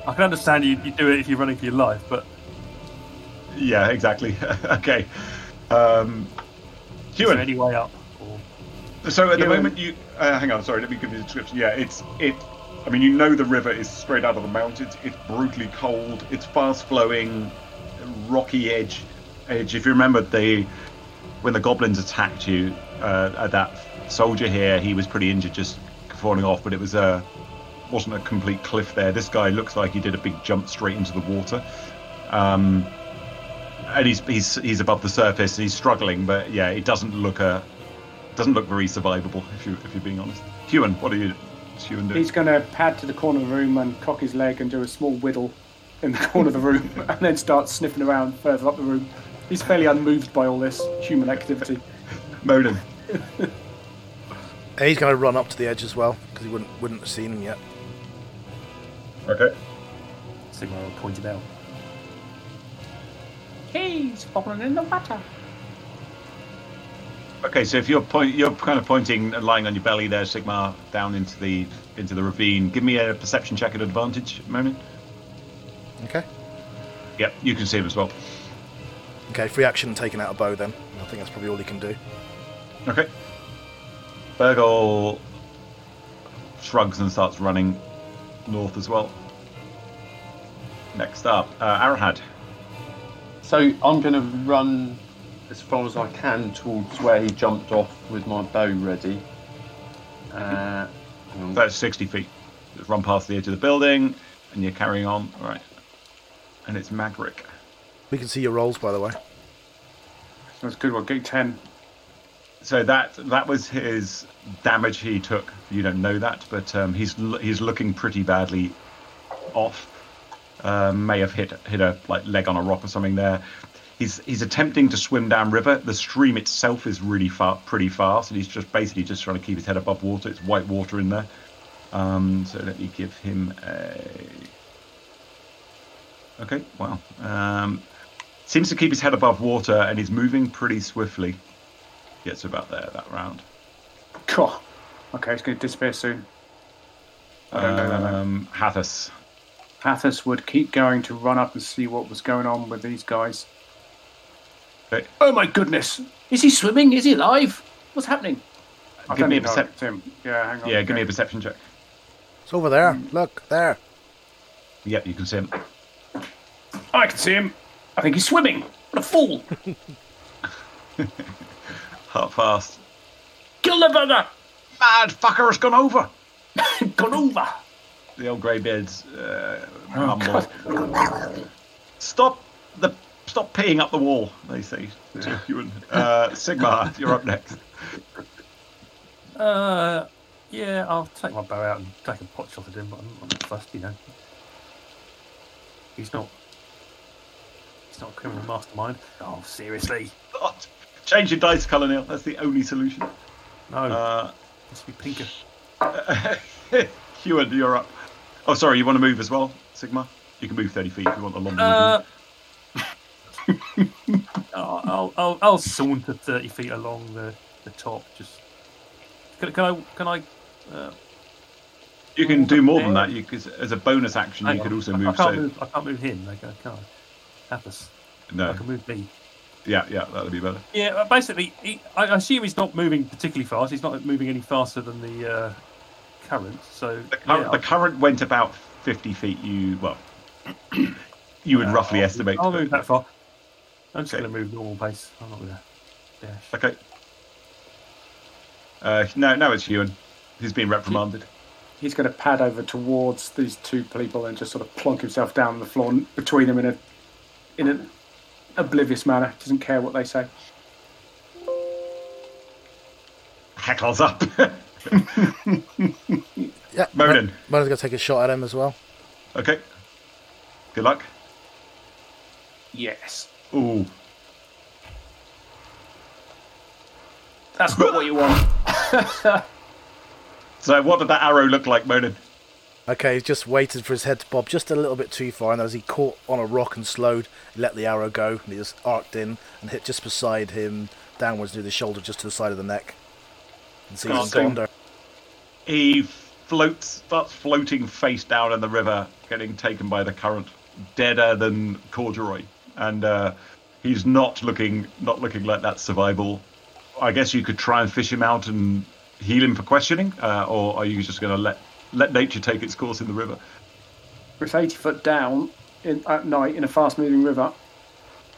Speaker 4: I can understand you, you do it if you're running for your life, but
Speaker 2: Yeah, exactly. okay. Um,
Speaker 4: is there any way up? Or...
Speaker 2: So at the moment, you uh, hang on. Sorry, let me give you the description. Yeah, it's it. I mean, you know the river is straight out of the mountains. It's brutally cold. It's fast flowing, rocky edge. Edge. If you remember the when the goblins attacked you, uh, at that soldier here, he was pretty injured, just falling off. But it was a wasn't a complete cliff there. This guy looks like he did a big jump straight into the water. Um, and he's he's he's above the surface. He's struggling, but yeah, it doesn't look a doesn't look very survivable if you if you're being honest. Huan, what are you? What's Huan doing?
Speaker 3: He's going to pad to the corner of the room and cock his leg and do a small whittle in the corner of the room and then start sniffing around further up the room. He's fairly unmoved by all this human activity.
Speaker 2: Moaning.
Speaker 1: He's going to run up to the edge as well because he wouldn't wouldn't have seen him yet.
Speaker 2: Okay.
Speaker 4: Sigmar pointed out.
Speaker 3: He's falling in the water.
Speaker 2: Okay, so if you're point, you're kind of pointing and lying on your belly there, Sigmar, down into the into the ravine. Give me a perception check at advantage, moment.
Speaker 1: Okay.
Speaker 2: Yep, you can see him as well.
Speaker 1: Okay. Free action taking out a bow then. I think that's probably all he can do.
Speaker 2: Okay. Burgle shrugs and starts running north as well. Next up, uh, Arahad.
Speaker 5: So I'm going to run as far as I can towards where he jumped off with my bow ready. Uh.
Speaker 2: That's 60 feet. Just run past the edge of the building, and you're carrying on. All right. And it's Magric.
Speaker 1: We can see your rolls, by the way.
Speaker 3: That's a good one. Get 10.
Speaker 2: So that that was his damage he took. You don't know that, but um, he's he's looking pretty badly off. Um, may have hit hit a like leg on a rock or something there. He's he's attempting to swim down river. The stream itself is really far, pretty fast, and he's just basically just trying to keep his head above water. It's white water in there. Um, so let me give him a. Okay, wow. Um, seems to keep his head above water, and he's moving pretty swiftly gets about there that round.
Speaker 3: Cool. Okay, it's going to disappear soon. I don't know that. though.
Speaker 2: Hathis.
Speaker 3: Hathis would keep going to run up and see what was going on with these guys.
Speaker 2: Okay.
Speaker 3: Oh my goodness! Is he swimming? Is he alive? What's happening? I
Speaker 2: give me a
Speaker 3: need to
Speaker 2: percep-
Speaker 3: him. Yeah, hang on.
Speaker 2: Yeah, give me a perception check.
Speaker 1: It's over there. Hmm. Look, there.
Speaker 2: Yep, you can see him.
Speaker 3: I can see him. I think he's swimming. What a fool!
Speaker 2: Hartfast.
Speaker 3: Kill the bugger!
Speaker 2: Mad fucker has gone over.
Speaker 3: Gone over.
Speaker 2: The old greybeards uh,
Speaker 3: Oh,
Speaker 2: mumble. Stop the stop peeing up the wall. They say to Huan. Uh, Sigmar, you're up next.
Speaker 4: Uh, yeah, I'll take my bow out and take a pot shot at him, but I'm, not fussed, you know. He's not. He's not a criminal mastermind. Oh, seriously?
Speaker 2: What? Change your dice colour, Neil. That's the only solution.
Speaker 4: No,
Speaker 2: Uh,
Speaker 4: must be pinker.
Speaker 2: Huan, you're up. Oh, sorry. You want to move as well, Sigmar? You can move 30 feet if you want the longer.
Speaker 4: Uh,
Speaker 2: movement.
Speaker 4: I'll, I'll, I'll, I'll saunter 30 feet along the, the top. Just can, can I? Can I? Uh,
Speaker 2: you can do more than that. You could, as a bonus action,
Speaker 4: hang
Speaker 2: you could also
Speaker 4: I,
Speaker 2: move.
Speaker 4: I can't
Speaker 2: so
Speaker 4: move. I can't move him. Like, I can I? Atlas.
Speaker 2: no,
Speaker 4: I can move me.
Speaker 2: yeah, yeah, that would be better.
Speaker 4: Yeah, basically, he, I I assume he's not moving particularly fast. He's not moving any faster than the uh, current. So
Speaker 2: The current,
Speaker 4: yeah,
Speaker 2: the current went about 50 feet. You well, you would roughly
Speaker 4: I'll-
Speaker 2: estimate.
Speaker 4: I'll move that far. I'm just
Speaker 2: Okay.
Speaker 4: going to move normal pace. I'm not going to dash.
Speaker 2: Okay. Uh, no, no, it's Huan. He's been reprimanded.
Speaker 3: He's going to pad over towards these two people and just sort of plonk himself down on the floor between them in a in an oblivious manner. Doesn't care what they say.
Speaker 2: Heckles up.
Speaker 1: Yeah.
Speaker 2: Monin.
Speaker 1: Monon's going to take a shot at him as well.
Speaker 2: okay. Good luck.
Speaker 3: Yes,
Speaker 2: Ooh.
Speaker 3: that's not what you want.
Speaker 2: So, what did that arrow look like, Monin?
Speaker 1: Okay, he's just waited for his head to bob just a little bit too far, and as he caught on a rock and slowed, he let the arrow go, and he just arced in and hit just beside him, downwards near the shoulder, just to the side of the neck. And so he's
Speaker 2: Casting.
Speaker 1: gone there.
Speaker 2: He floats, starts floating face down in the river, getting taken by the current, deader than corduroy, and uh, he's not looking, not looking like that survival. I guess you could try and fish him out and heal him for questioning, uh, or are you just going to let let nature take its course in the river?
Speaker 3: It's eighty foot down in, at night in a fast moving river.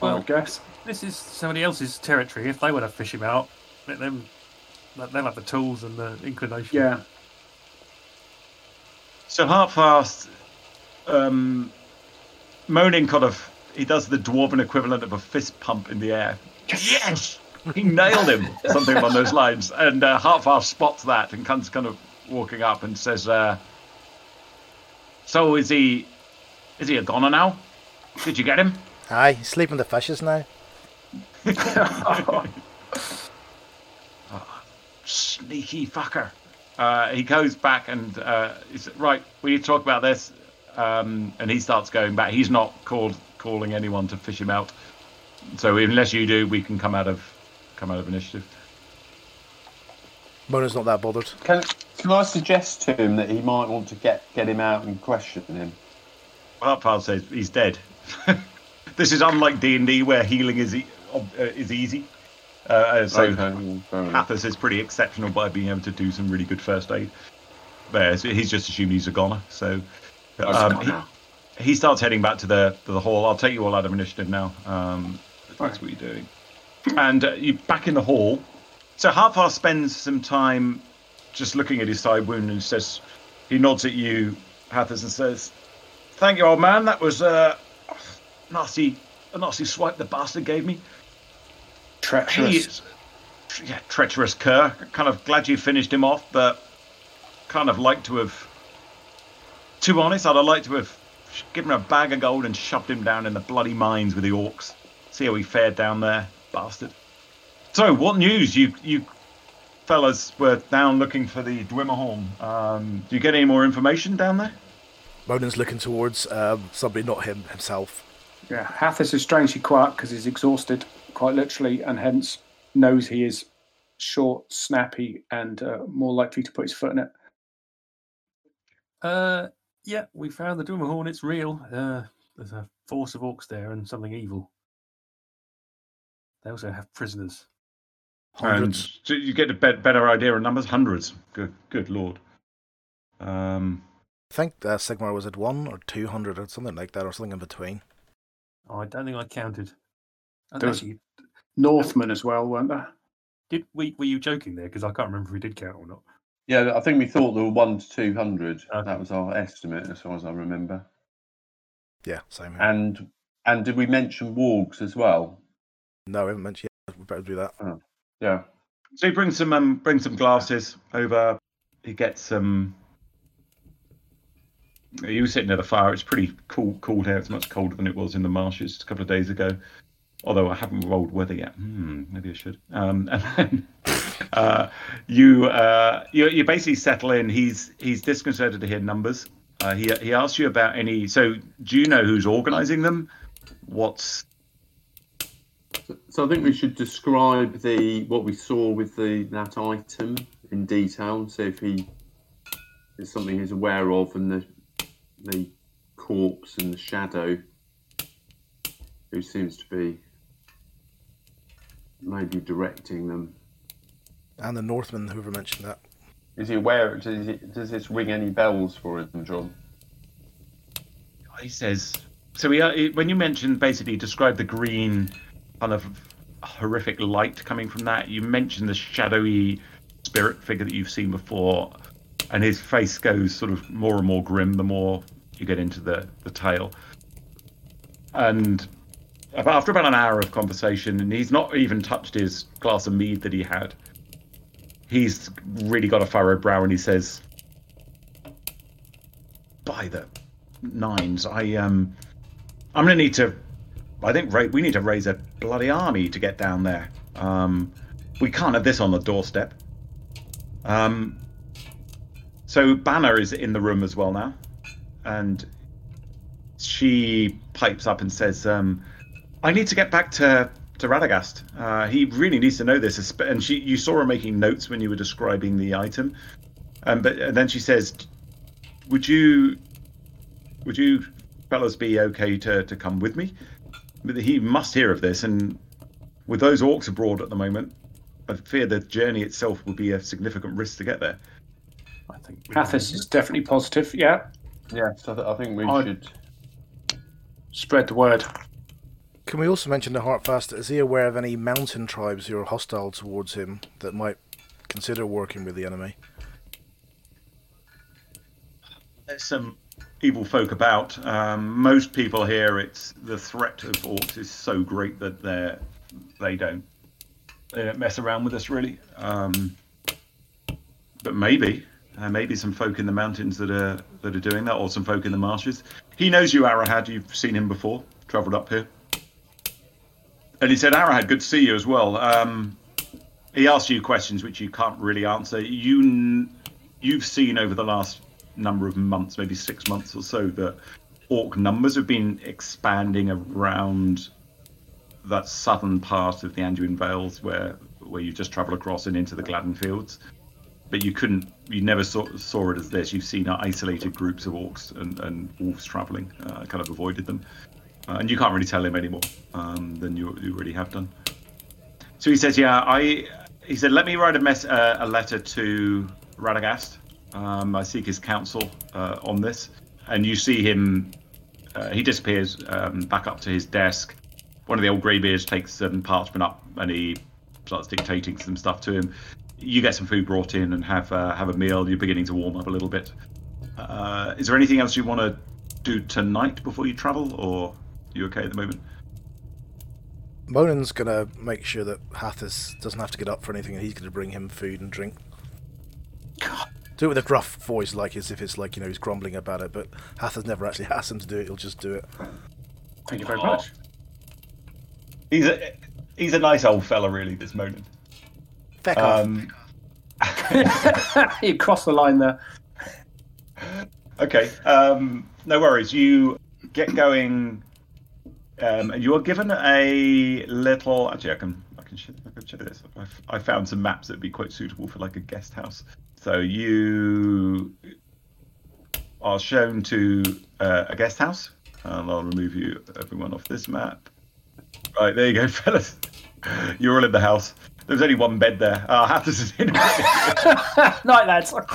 Speaker 3: I
Speaker 4: Well-
Speaker 3: would guess.
Speaker 4: This is somebody else's territory. If they want to fish him out, let them. let- They'll have the tools and the inclination.
Speaker 3: Yeah.
Speaker 2: So Hartfast, um, moaning kind of, he does the dwarven equivalent of a fist pump in the air. Yes, he nailed him, something along those lines. And uh, Hartfast spots that and comes kind of walking up and says, uh, "So is he? Is he a goner now? Did you get him?"
Speaker 1: Aye, he's sleeping the fishes now.
Speaker 2: Sneaky fucker. Uh, he goes back and uh, he's right. We need to talk about this. Um, and he starts going back. He's not called calling anyone to fish him out. So unless you do, we can come out of come out of initiative.
Speaker 1: Monon's not that bothered.
Speaker 5: Can can I suggest to him that he might want to get get him out and question him?
Speaker 2: Hartfile says he's dead. this is unlike D and D where healing is e- uh, is easy. Uh, so
Speaker 5: Okay, well, fair enough.
Speaker 2: Athos is pretty exceptional by being able to do some really good first aid. So he's just assumed he's a goner. So um, he, he starts heading back to the to the hall. I'll take you all out of initiative now. Um, that's what you're doing. And uh, you back in the hall. So Hartfast spends some time just looking at his side wound and says, he nods at you, Hathis, and says, "Thank you, old man. That was uh, nasty, a nasty swipe the bastard gave me."
Speaker 3: Treacherous.
Speaker 2: He's, yeah, treacherous cur. Kind of glad you finished him off, but kind of like to have. To be honest, I'd have liked to have given him a bag of gold and shoved him down in the bloody mines with the orcs. See how he fared down there, bastard. So, what news? You you fellas were down looking for the Dwimmerhorn. Um, do you get any more information down there?
Speaker 1: Monon's looking towards um, somebody, not him himself.
Speaker 3: Yeah, Hathis is strangely quiet because he's exhausted, quite literally, and hence knows he is short, snappy, and uh, more likely to put his foot in it.
Speaker 4: Uh, yeah, we found the Dwimmerhorn. It's real. Uh, there's a force of orcs there and something evil. They also have prisoners.
Speaker 1: Hundreds.
Speaker 2: And so you get a bet- better idea of numbers. Hundreds. Good, good lord. Um,
Speaker 1: I think uh, Sigmar was at one or two hundred or something like that, or something in between.
Speaker 4: Oh, I don't think I counted. And
Speaker 3: There was-
Speaker 4: actually,
Speaker 3: Northmen as well, weren't there?
Speaker 4: did we were you joking there? Because I can't remember if we did count or not.
Speaker 5: Yeah, I think we thought there were one to two hundred.
Speaker 4: Okay.
Speaker 5: That was our estimate, as far as I remember.
Speaker 1: Yeah, same here.
Speaker 5: And and did we mention wargs as well?
Speaker 1: no, we haven't mentioned yet. We better do that.
Speaker 5: Yeah.
Speaker 2: so he brings some um, brings some glasses over. He gets some. He was sitting near the fire. It's pretty cool, cool here. It's much colder than it was in the marshes a couple of days ago. Although I haven't rolled weather yet. Hmm, maybe I should. Um, and then uh, you, uh, you you basically settle in. He's he's disconcerted to hear numbers. Uh, he he asks you about any. So do you know who's organising them? What's
Speaker 5: So I think we should describe the what we saw with the that item in detail and see if he is something he's aware of and the the corpse and the shadow who seems to be maybe directing them.
Speaker 1: And the Northman, whoever mentioned that.
Speaker 5: Is he aware? Does, he, does this ring any bells for him, John?
Speaker 2: he says so he, uh, he- when you mentioned basically describe the green kind of horrific light coming from that you mentioned the shadowy spirit figure that you've seen before and his face goes sort of more and more grim the more you get into the the tale and about, after about an hour of conversation and he's not even touched his glass of mead that he had he's really got a furrowed brow and he says by the nines. I um, I'm gonna need to. I think ra- we need to raise a bloody army to get down there. Um, we can't have this on the doorstep. Um, so Banner is in the room as well now, and she pipes up and says, um, "I need to get back to to Radagast. Uh, he really needs to know this." And she, you saw her making notes when you were describing the item. Um, but and then she says, "Would you would you fellas be okay to, to come with me? But He must hear of this, and with those orcs abroad at the moment, I fear the journey itself would be a significant risk to get there.
Speaker 4: I think. we-
Speaker 3: Pathis is definitely positive. Yeah,
Speaker 5: Yes, I, th- I think we
Speaker 3: I-
Speaker 5: should.
Speaker 3: spread the word.
Speaker 1: Can we also mention to Hartfast, is he aware of any mountain tribes who are hostile towards him that might consider working with the enemy?
Speaker 2: There's some evil folk about. Um, most people here, it's the threat of orcs is so great that they're they don't they don't mess around with us really. Um, but maybe uh, maybe some folk in the mountains that are that are doing that, or some folk in the marshes. He knows you, Arahad. You've seen him before. Travelled up here, and he said, "Arahad, good to see you as well." Um, he asked you questions which you can't really answer. You, you've seen over the last number of months, maybe six months or so, that orc numbers have been expanding around that southern part of the Anduin Vales, where where you just travel across and into the Gladden Fields. But you couldn't, you never saw, saw it as this. You've seen isolated groups of orcs and, and wolves traveling, uh, kind of avoided them. Uh, and you can't really tell him any more um, than you, you already have done. So he says, "Yeah, I." He said, "Let me write a mess, uh, a letter to Radagast. Um, I seek his counsel uh, on this." And you see him. Uh, he disappears um, back up to his desk. One of the old greybeards takes some parchment up and he starts dictating some stuff to him. You get some food brought in and have uh, have a meal. You're beginning to warm up a little bit. Uh, is there anything else you want to do tonight before you travel, or you okay at the moment?
Speaker 1: Monan's gonna make sure that Hathis doesn't have to get up for anything, and he's gonna bring him food and drink. Do it with a gruff voice, like as if it's like you know he's grumbling about it. But Hathis never actually asks him to do it; he'll just do it.
Speaker 3: Thank you very
Speaker 2: Oh.
Speaker 3: much.
Speaker 2: He's a he's a nice old fella, really. This moment.
Speaker 1: Feck off.
Speaker 2: Um,
Speaker 3: you crossed the line there.
Speaker 2: Okay, um, no worries. You get going, um, and you are given a little. Actually, I can I can show, I can show this. I've, I found some maps that'd be quite suitable for like a guest house. So you are shown to uh, a guest house, and I'll remove you everyone off this map. Right there you go, fellas. You're all in the house. There's only one bed there. Have to sit in.
Speaker 3: Night, lads.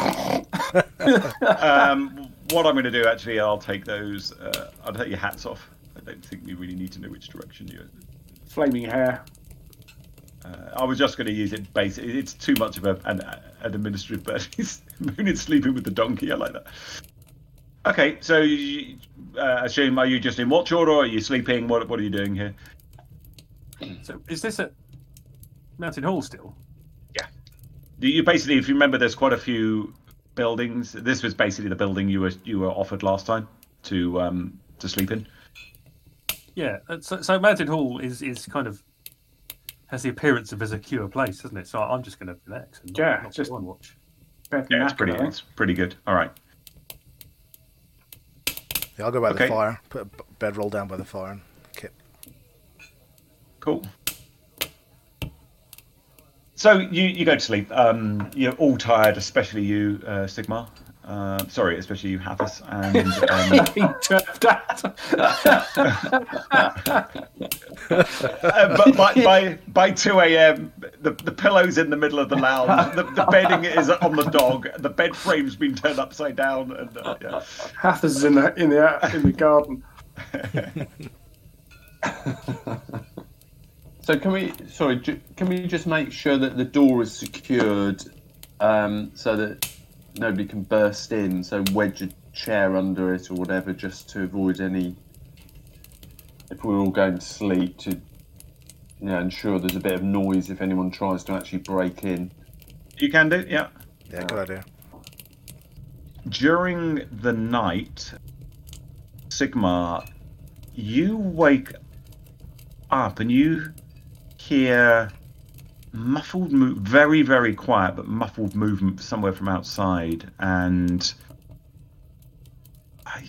Speaker 2: um, what I'm going to do, actually, I'll take those. Uh, I'll take your hats off. I don't think we really need to know which direction you're.
Speaker 3: Flaming hair.
Speaker 2: Uh, I was just going to use it basic. It's too much of a, an, an administrative bed. Moon is sleeping with the donkey. I like that. Okay, so you, uh, assume are you just in watch order? Or are you sleeping? What What are you doing here?
Speaker 4: So is this at Mountain Hall still?
Speaker 2: You- You basically, if you remember, there's quite a few buildings. This was basically the building you were you were offered last time to um, to sleep in.
Speaker 4: Yeah. uh, So, so Mountain Hall is is kind of has the appearance of a secure place, doesn't it? So I'm just going to relax and not,
Speaker 3: Yeah,
Speaker 4: not
Speaker 3: just-
Speaker 4: go and watch.
Speaker 2: Yeah, it's pretty. It's pretty good. All right.
Speaker 1: Yeah, I'll go by
Speaker 2: Okay.
Speaker 1: the fire. Put a bedroll down by the fire and kit.
Speaker 2: Cool. So you, you go to sleep. Um, you're all tired, especially you, uh, Sigmar. Uh, sorry, especially you, Hathis. And um,
Speaker 3: He turned out.
Speaker 2: uh, but by, by by two a.m., the the pillow's in the middle of the lounge. The, the bedding is on the dog. The bed frame's been turned upside down. And uh, yeah.
Speaker 3: Hathis is in the in the in the garden.
Speaker 5: So can we? Sorry, can we just make sure that the door is secured, um, so that nobody can burst in? So wedge a chair under it or whatever, just to avoid any. If we're all going to sleep, to you know, ensure there's a bit of noise if anyone tries to actually break in.
Speaker 2: you can do, yeah.
Speaker 1: Yeah, good idea.
Speaker 2: during the night, Sigmar, you wake up and you hear muffled, mo- very, very quiet, but muffled movement somewhere from outside. And I,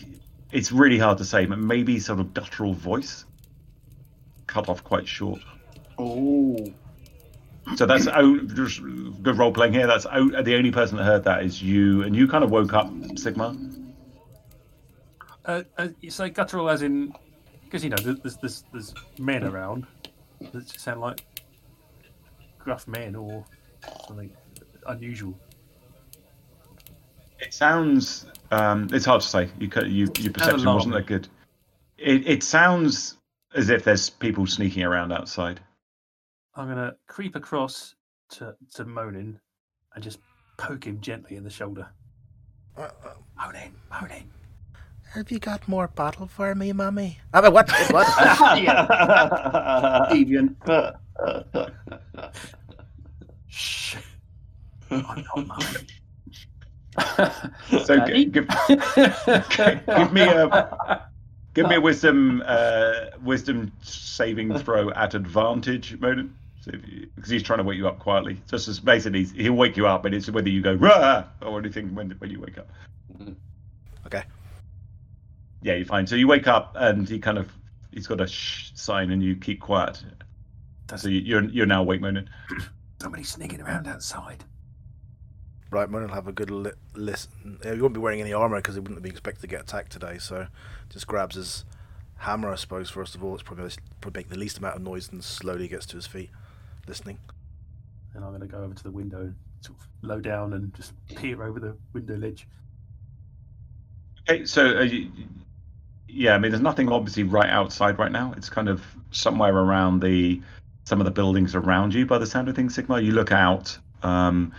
Speaker 2: it's really hard to say, but maybe sort of guttural voice cut off quite short.
Speaker 3: Oh,
Speaker 2: So that's oh, just good role playing here. That's oh, the only person that heard that is you, and you kind of woke up, Sigmar.
Speaker 4: Uh, uh, you say guttural as in because you know there's there's there's men around that just sound like gruff men or something unusual.
Speaker 2: It sounds. Um, it's hard to say. You, you your perception wasn't that good. It, it sounds as if there's people sneaking around outside.
Speaker 4: I'm gonna creep across to to Monin and just poke him gently in the shoulder.
Speaker 1: Uh,
Speaker 4: Monin, Monin.
Speaker 1: Have you got more bottle for me, mummy? I mean, what? What?
Speaker 3: deviant.
Speaker 4: Shh. I'm not Monin.
Speaker 2: So g- give, give me a give me a wisdom uh, wisdom saving throw at advantage, Moden. Because he's trying to wake you up quietly. Just as basically, he'll wake you up, and it's whether you go rah or anything when when you wake up.
Speaker 1: Okay.
Speaker 2: Yeah, you're fine. So you wake up, and he kind of he's got a shh sign, and you keep quiet. So you- you're you're now awake, Moden.
Speaker 4: Somebody sneaking around outside.
Speaker 1: Right, Moon will have a good li- listen. He won't be wearing any armor because he wouldn't be expected to get attacked today. So, just grabs his hammer, I suppose. First of all, it's probably probably make the least amount of noise, and slowly gets to his feet, listening.
Speaker 4: And I'm gonna go over to the window, sort of low down, and just peer over the window ledge.
Speaker 2: Okay, so uh, you, yeah, I mean, there's nothing obviously right outside right now. It's kind of somewhere around the some of the buildings around you. By the sound of things, Sigmar, you look out. Um,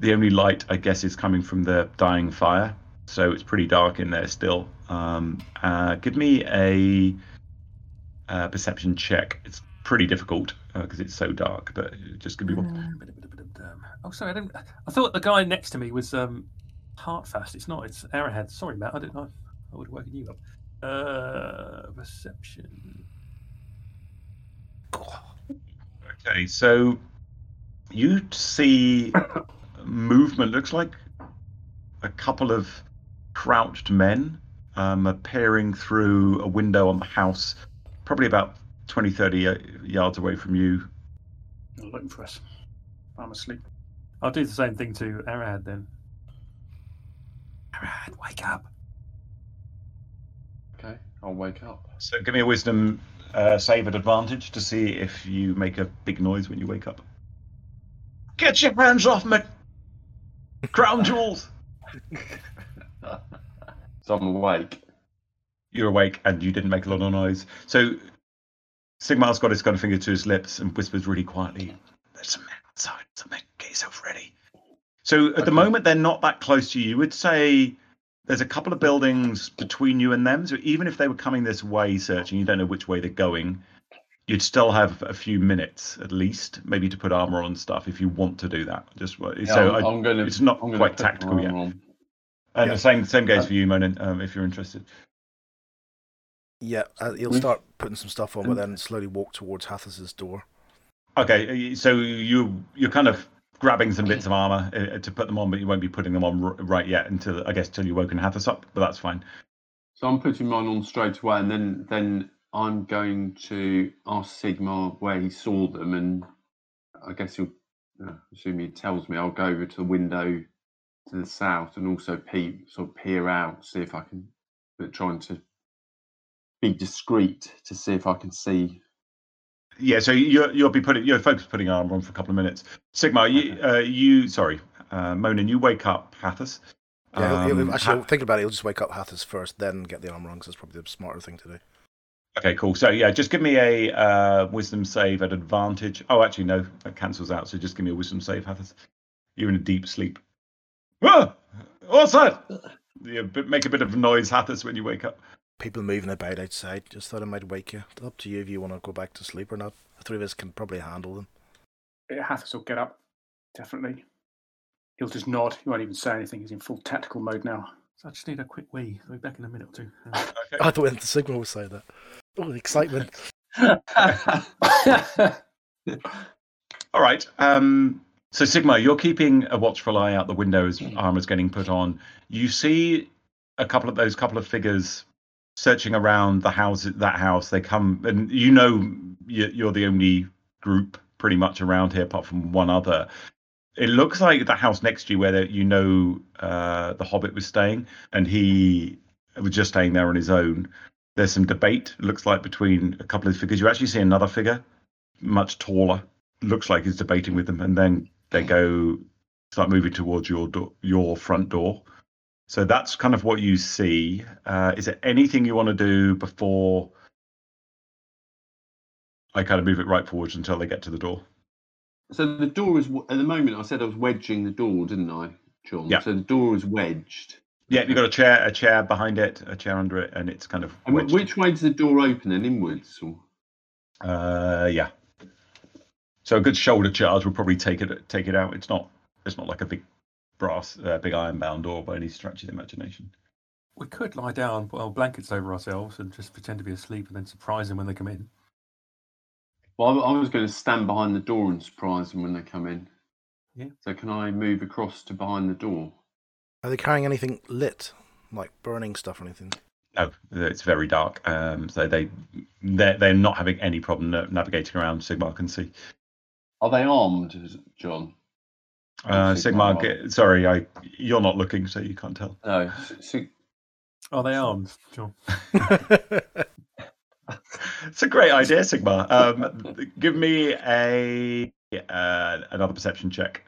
Speaker 2: the only light, I guess, is coming from the dying fire, so it's pretty dark in there still. Um, uh, give me a, uh perception check. It's pretty difficult because it's so dark, but just give me one.
Speaker 4: Um, Oh, sorry, I didn't. I thought the guy next to me was um, Hartfast. It's not. It's Arahad. Sorry, Matt. I didn't know. I would have woken you up. Uh, perception.
Speaker 2: Okay, so you see movement. Looks like a couple of crouched men um, appearing through a window on the house, probably about 20, 30 yards away from you.
Speaker 3: They're looking for us. I'm asleep.
Speaker 4: I'll do the same thing to Arad then. Arad, wake up.
Speaker 5: Okay, I'll wake up.
Speaker 2: So give me a wisdom uh, save at advantage to see if you make a big noise when you wake up. Get your hands off me! Crown jewels!
Speaker 5: So I'm awake.
Speaker 2: You're awake and you didn't make a lot of noise. So Sigmar's got his gun finger to his lips and whispers really quietly, There's some men outside. Something. Get yourself ready. So at the moment, they're not that close to you. You would say there's a couple of buildings between you and them. So even if they were coming this way searching, you don't know which way they're going, you'd still have a few minutes at least, maybe to put armor on stuff if you want to do that. Just so
Speaker 5: Yeah,
Speaker 2: I,
Speaker 5: I'm, I'm gonna.
Speaker 2: it's not
Speaker 5: I'm
Speaker 2: quite tactical yet.
Speaker 5: on.
Speaker 2: and
Speaker 1: Yeah.
Speaker 2: the same same goes
Speaker 5: Uh,
Speaker 2: for you, Monin, um, if you're interested.
Speaker 1: Yeah, uh, he'll start putting some stuff on, but then slowly walk towards Hathas's door.
Speaker 2: Okay, uh, so you you're kind of grabbing some bits of armor uh, to put them on, but you won't be putting them on r- right yet until I guess till you woken Hathas up. But that's fine.
Speaker 5: So I'm putting mine on straight away, and then then I'm going to ask Sigmar where he saw them, and I guess he'll uh, assume he tells me. I'll go over to the window to the south and also peep, sort of peer out, see if I can, but trying to be discreet to see if I can see.
Speaker 2: Yeah, so you you'll be putting you're focused putting armor on for a couple of minutes. Sigmar, you uh, you sorry, uh, Monin, you wake up Hathas.
Speaker 1: Yeah, he'll, he'll,
Speaker 2: Um,
Speaker 1: actually,
Speaker 2: Ha-
Speaker 1: thinking about it, he'll just wake up Hathas first, then get the armor on, because that's probably the smarter thing to do.
Speaker 2: Okay, cool. So yeah, just give me a uh, wisdom save at advantage. Oh, actually no, that cancels out. So just give me a wisdom save, Hathas. You're in a deep sleep. Ah, what's that? Yeah, but make a bit of noise, Hathas, when you wake up.
Speaker 1: People moving about outside. Just thought I might wake you. Up to you if you want to go back to sleep or not. The three of us can probably handle them.
Speaker 3: Hathas will get up, definitely. He'll just nod. He won't even say anything. He's in full tactical mode now.
Speaker 4: So I just need a quick wee. I'll be back in a minute or two. Uh,
Speaker 2: Okay.
Speaker 1: I thought the signal would say that. Oh, the excitement.
Speaker 2: All right. Um, so Sigmar, you're keeping a watchful eye out the window as armor's getting put on. You see a couple of those couple of figures searching around the house. That house. They come, and you know you- you're the only group pretty much around here, apart from one other. It looks like the house next to you, where you know uh, the Hobbit was staying, and he was just staying there on his own. There's some debate. Looks like between a couple of figures. You actually see another figure, much taller, looks like he's debating with them, and then they go start moving towards your door, your front door. So that's kind of what you see. Uh, is there anything you want to do before I kind of move it right forwards until they get to the door?
Speaker 5: So the door is at the moment. I said I was wedging the door, didn't I, John?
Speaker 2: Yeah.
Speaker 5: So the door is wedged.
Speaker 2: Yeah, you've got a chair, a chair behind it, a chair under it, and it's kind of
Speaker 5: And
Speaker 2: wedged.
Speaker 5: which way does the door open? And inwards, or
Speaker 2: Uh, yeah. So a good shoulder charge will probably take it take it out. It's not it's not like a big brass, uh, big iron bound door by any stretch of the imagination.
Speaker 4: we could lie down, put our blankets over ourselves, and just pretend to be asleep, and then surprise them when they come in.
Speaker 5: well, I, I was going to stand behind the door and surprise them when they come in.
Speaker 4: Yeah.
Speaker 5: So can I move across to behind the door?
Speaker 1: Are they carrying anything lit? Like burning stuff or anything?
Speaker 2: No, it's very dark. Um, so they they're, they're not having any problem navigating around. Sigmar can see.
Speaker 5: Are they armed, John?
Speaker 2: Uh,
Speaker 5: Sigmar.
Speaker 2: Sigmar, get, sorry, I you're not looking, so you can't tell.
Speaker 5: No. s- Sig-
Speaker 4: Are they armed? Sure.
Speaker 2: It's a great idea, Sigmar. Um, give me a uh, another perception check.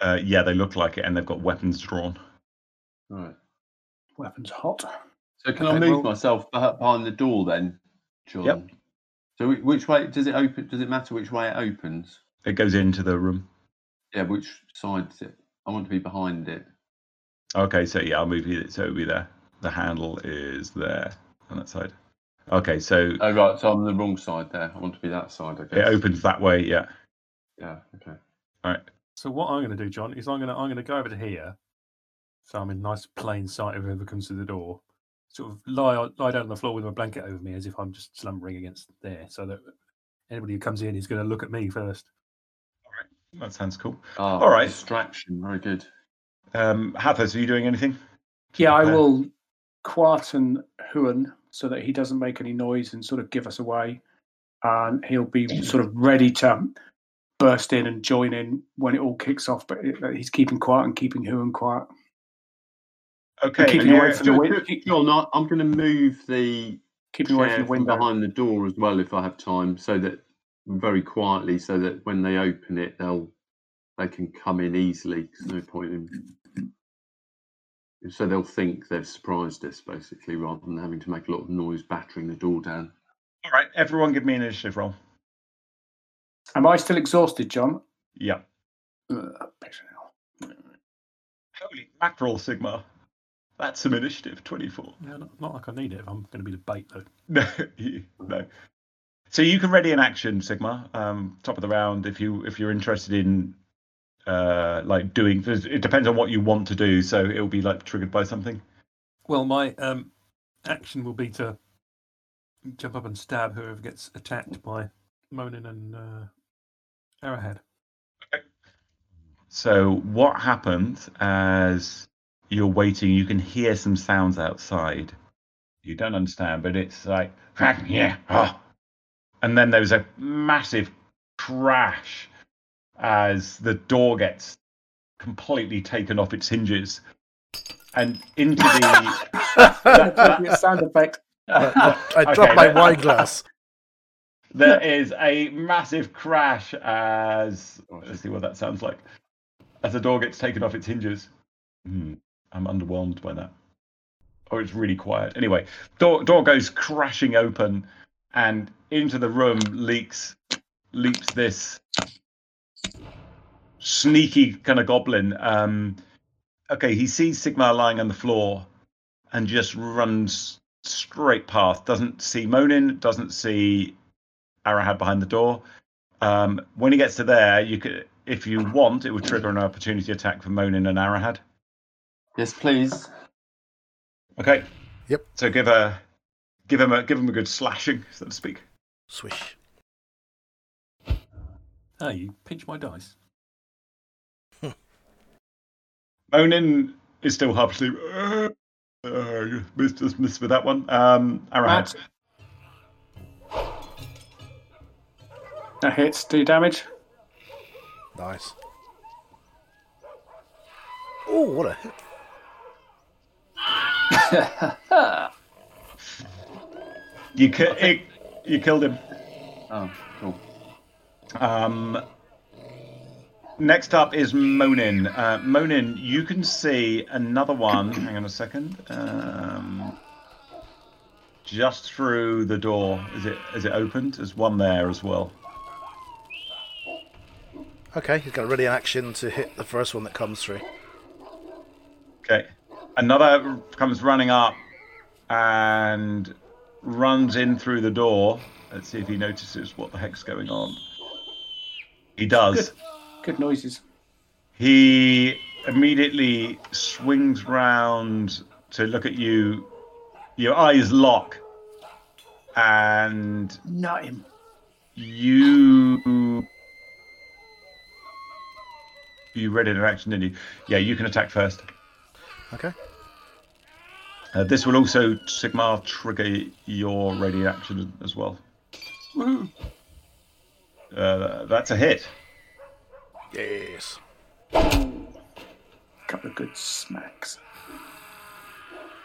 Speaker 2: Uh, yeah, they look like it, and they've got weapons drawn.
Speaker 5: right.
Speaker 3: Weapons hot.
Speaker 5: So can I move
Speaker 2: well-
Speaker 5: myself behind the door then, John?
Speaker 2: Yep.
Speaker 5: So which way does it open? Does it matter which way it opens?
Speaker 2: It goes into the room.
Speaker 5: Yeah, which side is it? I want to be behind it.
Speaker 2: Okay, so yeah, I'll move it. So it'll be there. The handle is there on that side. Okay, so
Speaker 5: Oh right, so I'm the wrong side there. I want to be that side. I guess.
Speaker 2: it opens that way. Yeah.
Speaker 5: Yeah. Okay.
Speaker 2: All right.
Speaker 4: So what I'm going to do, John, is I'm going to I'm going to go over to here, so I'm in nice plain sight of whoever comes through the door. Sort of lie lie down on the floor with my blanket over me, as if I'm just slumbering against there, so that anybody who comes in is going to look at me first.
Speaker 2: That sounds cool.
Speaker 5: Ah,
Speaker 2: All right.
Speaker 5: Distraction. Very good.
Speaker 2: Um, Hathas, are you doing anything?
Speaker 3: Yeah, I will quieten Huan so that he doesn't make any noise and sort of give us away. And he'll be sort of ready to burst in and join in when it all kicks off. But it, he's keeping quiet and keeping Huan quiet.
Speaker 2: Okay.
Speaker 3: keeping
Speaker 2: and
Speaker 3: away from the
Speaker 5: John,
Speaker 3: win-
Speaker 5: John, I- I'm going to move the
Speaker 3: Keeping away from the
Speaker 5: from
Speaker 3: window.
Speaker 5: behind the door as well if I have time, so that very quietly, so that when they open it, they'll they can come in easily. There's no point in. So they'll think they've surprised us, basically, rather than having to make a lot of noise battering the door down.
Speaker 2: All right, everyone, give me an initiative roll.
Speaker 3: Am I still exhausted, John?
Speaker 2: Yeah.
Speaker 3: Ugh, piss hell.
Speaker 2: Holy mackerel, Sigmar. That's some initiative. Twenty-four.
Speaker 4: Yeah, not, not like I need it if I'm going to be the bait, though.
Speaker 2: No, you- no. So you can ready an action, Sigmar. Um, top of the round, if you if you're interested in uh like doing. It depends on what you want to do. So it'll be like triggered by something.
Speaker 4: Well, my um, action will be to jump up and stab whoever gets attacked by Monin and uh, Arahad.
Speaker 2: So what happens as you're waiting? You can hear some sounds outside. You don't understand, but it's like yeah, oh. And then there's a massive crash as the door gets completely taken off its hinges and into the.
Speaker 3: Sound effect.
Speaker 1: I
Speaker 2: Okay,
Speaker 1: dropped my
Speaker 2: that-
Speaker 1: wine glass.
Speaker 2: there is a massive crash as let's see what that sounds like as the door gets taken off its hinges Hmm, i'm underwhelmed by that oh it's really quiet anyway door, door goes crashing open and into the room leaks leaps this sneaky kind of goblin um okay he sees sigma lying on the floor and just runs straight past doesn't see monin doesn't see Arahad behind the door. Um, when he gets to there, you could, if you want, it would trigger an opportunity attack for Monin and Arahad.
Speaker 5: Yes, please.
Speaker 2: Okay.
Speaker 1: Yep.
Speaker 2: So give a give him a give him a good slashing, so to speak.
Speaker 1: Swish.
Speaker 4: Oh, you pinch my dice.
Speaker 2: Monin is still half asleep. Uh, uh, missed, just missed with that one. Um, Arahad.
Speaker 3: That hits. Do damage.
Speaker 1: Nice. Oh, what a hit.
Speaker 2: You ki- it, you killed him.
Speaker 5: Oh, cool.
Speaker 2: Um, next up is Monin. Uh, Monin, you can see another one. hang on a second. Um, just through the door. Is it? Is it opened? There's one there as well.
Speaker 1: Okay, he's got ready an action to hit the first one that comes through.
Speaker 2: Okay. Another comes running up and runs in through the door. Let's see if he notices what the heck's going on. He does.
Speaker 3: Good noises.
Speaker 2: He immediately swings round to look at you. Your eyes lock, and
Speaker 3: not him.
Speaker 2: you you read it in action, didn't you? Yeah, you can attack first.
Speaker 1: Okay.
Speaker 2: Uh, this will also Sigmar trigger your ready action as well.
Speaker 3: Woohoo.
Speaker 2: Uh, that's a hit.
Speaker 1: Yes.
Speaker 3: Couple of good smacks.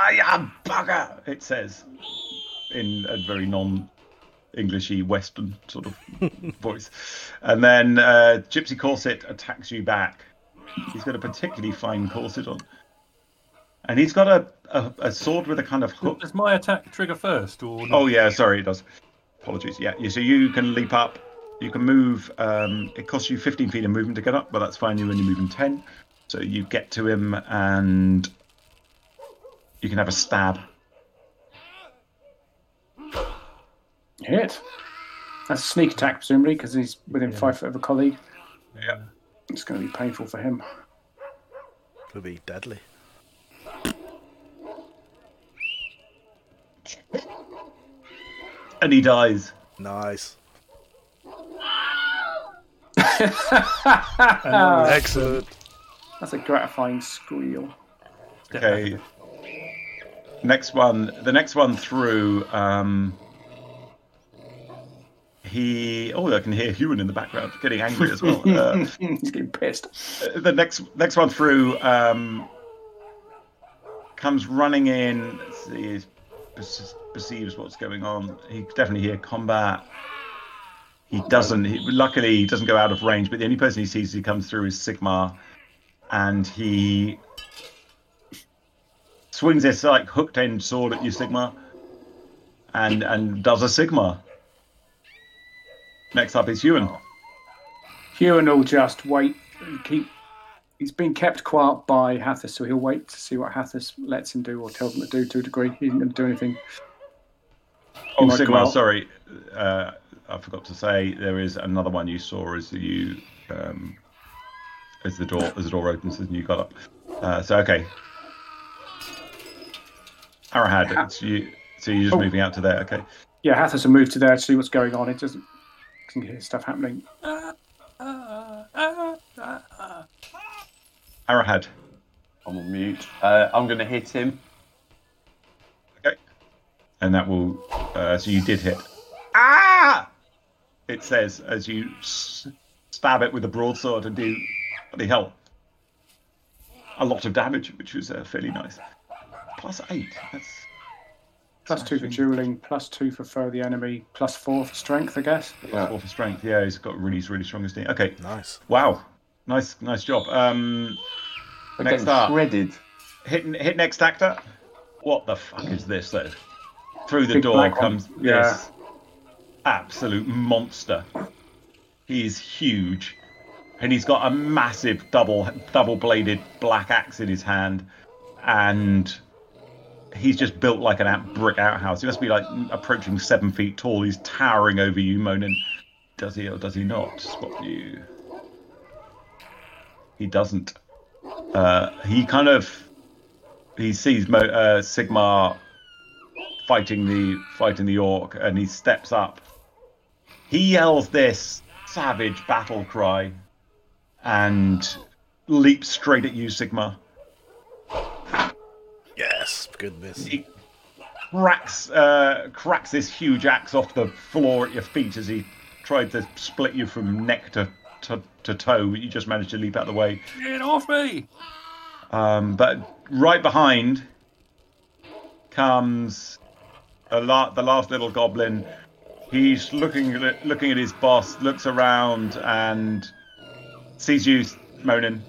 Speaker 2: I am bugger. It says in a very non-Englishy Western sort of voice, and then uh, Gypsy Corset attacks you back. He's got a particularly fine corset on, and he's got a, a, a sword with a kind of hook.
Speaker 4: Does my attack trigger first, or not?
Speaker 2: Oh yeah, sorry, it does. Apologies. Yeah, yeah, so you can leap up. You can move. Um, it costs you 15 feet of movement to get up, but that's fine. You're only move in 10, so you get to him and you can have a stab.
Speaker 3: Hit. That's a sneak attack, presumably, because he's within five foot of a colleague.
Speaker 2: Yeah.
Speaker 3: It's going to be painful for him.
Speaker 1: Could be deadly.
Speaker 2: And he dies.
Speaker 1: Nice. Excellent.
Speaker 3: That's a gratifying squeal.
Speaker 2: Okay. Next one. The next one through. Um, he. Oh, I can hear Huan in the background getting angry as well. Uh,
Speaker 3: he's getting pissed.
Speaker 2: the next next one through um, comes running in. Let's see, he perce- perceives what's going on. He definitely hear combat. He doesn't. He, luckily, he doesn't go out of range. But the only person he sees he comes through is Sigmar, and he swings this like hooked end sword at you, Sigmar, and and does a Sigmar. Next up is Huan.
Speaker 3: Huan will just wait and keep. He's been kept quiet by Hathis, so he'll wait to see what Hathis lets him do or tells him to do to a degree. He isn't going to do anything.
Speaker 2: Oh,
Speaker 3: might go
Speaker 2: Sigmar, sorry, uh, I forgot to say there is another one you saw as you um, as the door as the door opens and you got up. Uh, so okay, Arahad, it's you. So you're just
Speaker 3: Oh.
Speaker 2: moving out to there. Okay.
Speaker 3: Yeah, Hathis will move to there to see what's going on. It doesn't can hear stuff happening.
Speaker 2: Arahad.
Speaker 5: I'm on mute. Uh, I'm going to hit him.
Speaker 2: Okay. And that will. Uh, so you did hit. Ah! It says as you s- stab it with a broadsword and do bloody hell a lot of damage, which was uh, fairly nice. Plus eight. That's
Speaker 3: Plus two for dueling, plus two for foe the enemy, plus four for strength, I guess.
Speaker 5: Yeah.
Speaker 2: four for strength. Yeah, he's got really, really strong esteem. Okay.
Speaker 1: Nice.
Speaker 2: Wow. Nice, nice job. Um, Next up.
Speaker 5: shredded.
Speaker 2: hit hit next actor. What the fuck is this though? Through the
Speaker 3: Big
Speaker 2: door
Speaker 3: black one.
Speaker 2: comes this absolute monster. He's huge, and he's got a massive double double bladed black axe in his hand, and he's just built like an out, brick outhouse. He must be like approaching seven feet tall. He's towering over you, Monin. Does he or does he not spot you? He doesn't. Uh, he kind of he sees Mo, uh, Sigmar fighting the fighting the orc, and he steps up. He yells this savage battle cry, and leaps straight at you, Sigmar.
Speaker 1: Yes, goodness.
Speaker 2: He cracks uh, cracks this huge axe off the floor at your feet as he tried to split you from neck to to, to toe. You just managed to leap out of the way.
Speaker 4: Get off me!
Speaker 2: Um, but right behind comes the, la- the last little goblin. He's looking at looking at his boss, looks around and sees you Monin,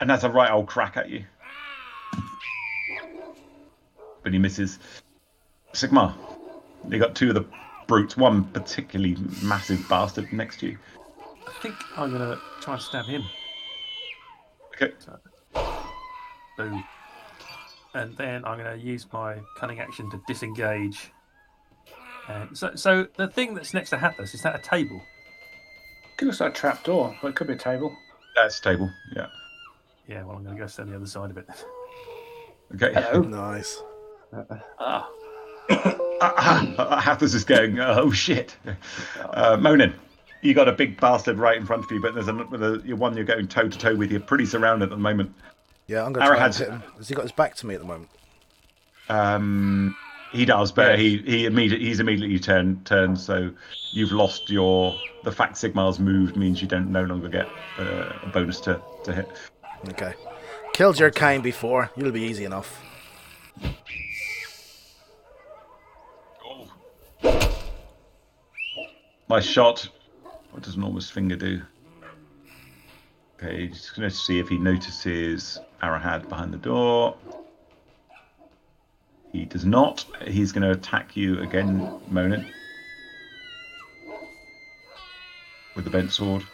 Speaker 2: and has a right old crack at you. But he misses. Sigmar, you got two of the brutes, one particularly massive bastard next to you.
Speaker 4: I think I'm gonna try and stab him.
Speaker 2: Okay.
Speaker 4: Boom. And then I'm going to use my cunning action to disengage. And so, so the thing that's next to Hathis is that a table?
Speaker 3: It looks like a trap door, but it could be a table.
Speaker 2: That's a table. Yeah.
Speaker 4: Yeah. Well, I'm going to go stand the other side of it.
Speaker 2: Okay.
Speaker 1: Nice.
Speaker 3: Ah,
Speaker 2: Hathis is going, oh shit. Uh, Monin, you got a big bastard right in front of you, but there's you're one you're going toe to toe with. You're pretty surrounded at the moment.
Speaker 1: Yeah, I'm going to try and hit him. Has he got his back to me at the moment?
Speaker 2: Um, he does, but he he immediately he's immediately turned turned. So you've lost your the fact Sigmar's moved means you don't no longer get uh, a bonus to to hit.
Speaker 1: Okay. Killed your kind before. You'll be easy enough.
Speaker 2: My shot. What does Norma's finger do? Okay, just going to see if he notices Arahad behind the door. He does not. He's going to attack you again, Monin. With the bent sword.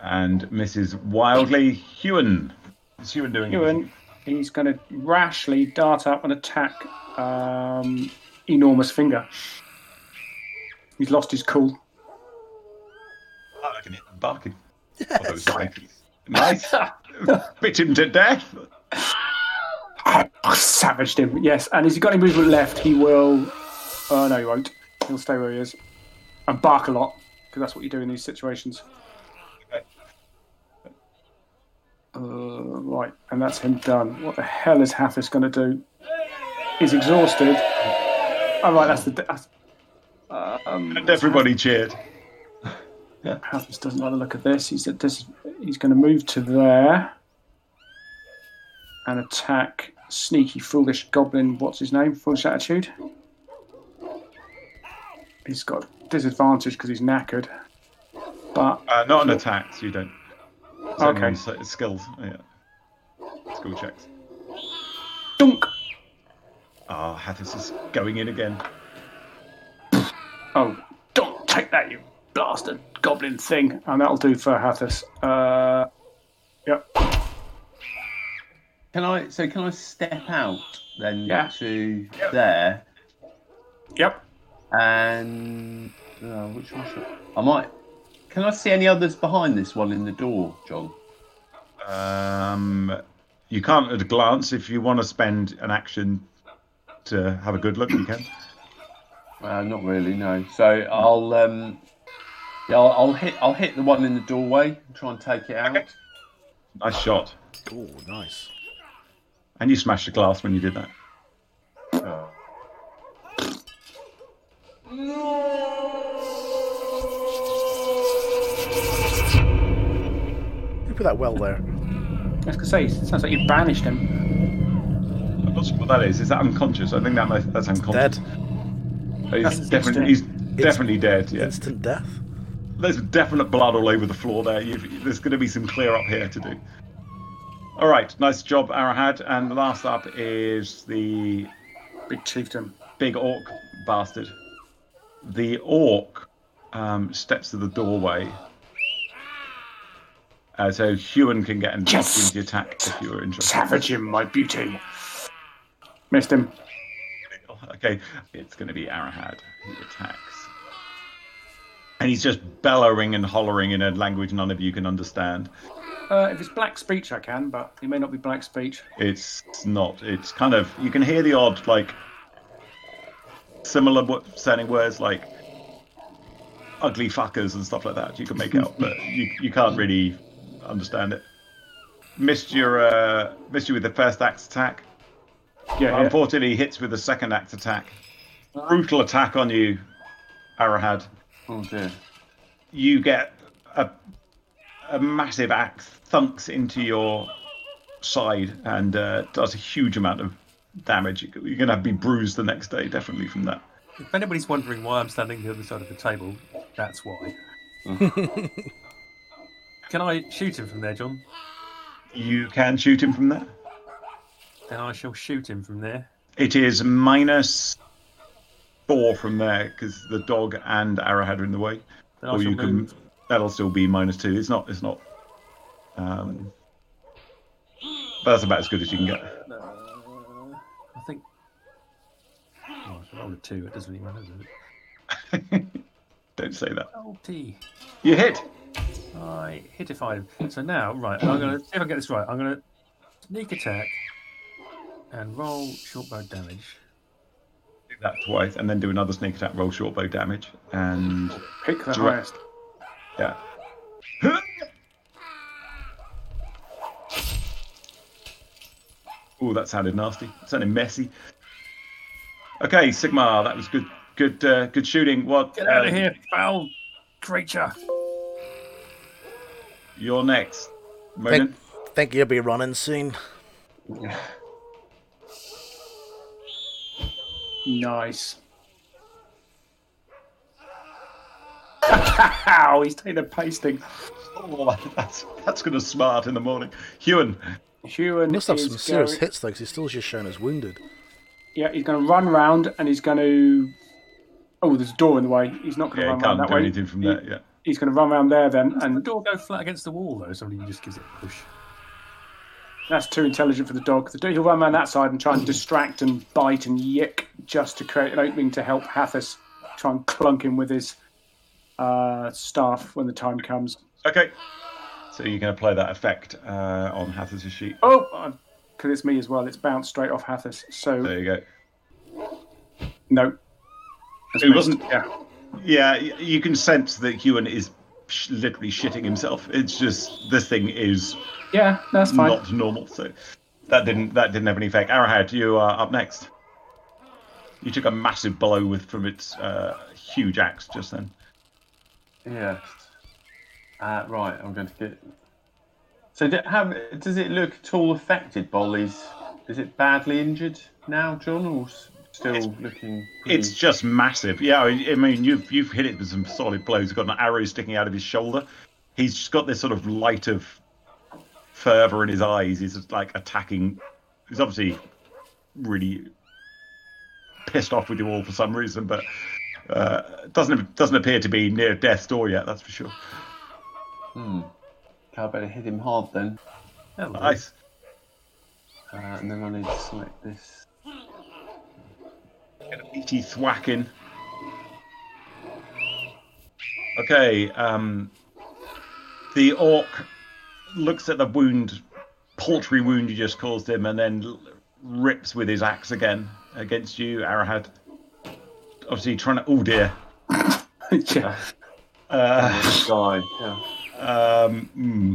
Speaker 2: And misses wildly. Huan. What's Huan doing?
Speaker 3: Huan, he's going to rashly dart up and attack um, enormous finger. He's lost his cool.
Speaker 2: I can hit him barking. I thought like- Nice. Bit him to death.
Speaker 3: Savaged him, yes. And as he got any movement left, he will. Oh, no, he won't. He'll stay where he is and bark a lot because that's what you do in these situations. Uh, right, and that's him done. What the hell is Hathis going to do? He's exhausted. Oh, right, that's the. That's, um,
Speaker 2: And everybody cheered.
Speaker 3: Hathis doesn't like the look of this. He's this, he's going to move to there and attack sneaky, foolish goblin. What's his name? Foolish attitude. he's got disadvantage because he's knackered. But
Speaker 2: Uh, not an attack, so you don't.
Speaker 3: Okay.
Speaker 2: skills. Yeah. Skill checks.
Speaker 3: dunk.
Speaker 2: Ah, Hathis is going in again.
Speaker 3: That, you bastard goblin thing. And that'll do for Hathis. Uh, yep.
Speaker 5: Can I? So can I step out then
Speaker 3: Yeah.
Speaker 5: to there
Speaker 3: Yep.
Speaker 5: and uh, which one should I might? Can I see any others behind this one in the door, John?
Speaker 2: Um, you can't at a glance. If you want to spend an action to have a good look, you can.
Speaker 5: Uh, not really, no. So I'll um, yeah, I'll, I'll hit I'll hit the one in the doorway and try and take it out.
Speaker 2: Nice shot.
Speaker 1: Oh, nice.
Speaker 2: And you smashed the glass when you did that.
Speaker 5: Oh.
Speaker 1: You put that well there.
Speaker 3: I was going to say, it sounds like you banished him.
Speaker 2: I'm not sure what that is. Is that unconscious? I think that might, that's unconscious.
Speaker 1: Dead.
Speaker 2: He's
Speaker 3: That's
Speaker 2: definitely he's definitely dead. Yeah.
Speaker 1: Instant death.
Speaker 2: There's definite blood all over the floor there. You've, there's going to be some clear up here to do. All right, nice job, Arahad. And the last up is the
Speaker 3: Big chieftain.
Speaker 2: big orc bastard. The orc um, steps to the doorway. Uh, so Huan can get an
Speaker 3: Yes!
Speaker 2: opportunity attack if you were interested.
Speaker 3: Savage him, my beauty. Missed him.
Speaker 2: Okay, it's going to be Arahad who attacks. And he's just bellowing and hollering in a language none of you can understand.
Speaker 3: Uh, if it's black speech, I can, but it may not be black speech.
Speaker 2: It's not. It's kind of. You can hear the odd, like, similar sounding words like ugly fuckers and stuff like that. You can make out, but you, you can't really understand it. Missed your uh, missed you with the first axe attack.
Speaker 3: Yeah, yeah.
Speaker 2: Unfortunately, he hits with the second axe attack. Brutal attack on you, Arahad.
Speaker 5: Oh dear.
Speaker 2: You get a a massive axe thunks into your side and uh, does a huge amount of damage. You're going to be bruised the next day, definitely from that.
Speaker 4: If anybody's wondering why I'm standing the other side of the table, that's why. Can I shoot him from there, John?
Speaker 2: You can shoot him from there.
Speaker 4: Then I shall shoot him from there.
Speaker 2: It is minus four from there because the dog and Arahad are in the way.
Speaker 4: Then
Speaker 2: or you can.
Speaker 4: move.
Speaker 2: That'll still be minus two. It's not. It's not. Um, but that's about as good as you can get.
Speaker 4: Uh, I think. Oh, I rolled a two. It doesn't really matter, does it?
Speaker 2: Don't say that.
Speaker 4: T.
Speaker 2: You hit.
Speaker 4: I hit if I. So now, right, I'm gonna see if I get this right. I'm gonna sneak attack and roll short bow damage.
Speaker 2: Do that twice, and then do another sneak attack, roll short bow damage, and
Speaker 3: Pick the
Speaker 2: Direct-
Speaker 3: highest.
Speaker 2: yeah. Oh, that sounded nasty. It sounded messy. Okay, Sigmar, that was good. Good, uh, good shooting. What?
Speaker 4: Get out
Speaker 2: uh,
Speaker 4: of here, foul creature!
Speaker 2: You're next. Monin.
Speaker 1: Think, think you'll be running soon.
Speaker 3: Nice. Ow, he's taking a pasting.
Speaker 2: Oh, that's that's gonna smart in the morning. Huan,
Speaker 3: Huan
Speaker 1: He must have some serious
Speaker 3: going-
Speaker 1: hits though, 'cause he's still just shown as wounded.
Speaker 3: Yeah, he's going to run round and he's going to. Oh, there's a door in the way. He's not going to run around.
Speaker 2: yeah,
Speaker 3: run
Speaker 2: can't
Speaker 3: round that
Speaker 2: do
Speaker 3: way.
Speaker 2: anything from
Speaker 3: He-
Speaker 2: there. Yeah.
Speaker 3: He's going to run round there then,
Speaker 4: Does the door go flat against the wall though? Somebody just gives it a push.
Speaker 3: That's too intelligent for the dog. The dog he'll run around that side and try and distract and bite and yick just to create an opening to help Hathis try and clunk him with his uh, staff when the time comes.
Speaker 2: Okay. So you're going to play that effect uh, on Hathis' sheet.
Speaker 3: Oh, because it's me as well. It's bounced straight off Hathis. So
Speaker 2: There you go.
Speaker 3: no. That's
Speaker 2: It
Speaker 3: me.
Speaker 2: wasn't-
Speaker 3: Yeah.
Speaker 2: Yeah, you can sense that Huan is sh- literally shitting himself. It's just this thing is
Speaker 3: Yeah, that's fine.
Speaker 2: not normal. So that didn't that didn't have any effect. Arahad, you are up next. You took a massive blow with from its uh, huge axe just then.
Speaker 5: Yes. Uh, right, I'm going to get. So, do, how does it look at all affected? Bolly's. Is it badly injured now, John, or s- Still looking. Pretty...
Speaker 2: It's just massive. Yeah, I I mean, you've you've hit it with some solid blows. He's got an arrow sticking out of his shoulder. He's just got this sort of light of fervor in his eyes. He's just like attacking. He's obviously really pissed off with you all for some reason, but uh, doesn't doesn't appear to be near death's door yet. That's for sure.
Speaker 5: Hmm. I better hit him hard then.
Speaker 2: Nice.
Speaker 5: Uh, and then I need to select this.
Speaker 2: Get a meaty thwacking. Okay, um, the orc looks at the wound, paltry wound you just caused him, and then rips with his axe again against you, Arahad. Obviously, trying to. Oh dear.
Speaker 3: yeah.
Speaker 2: Uh,
Speaker 5: This. Yeah.
Speaker 2: um, hmm,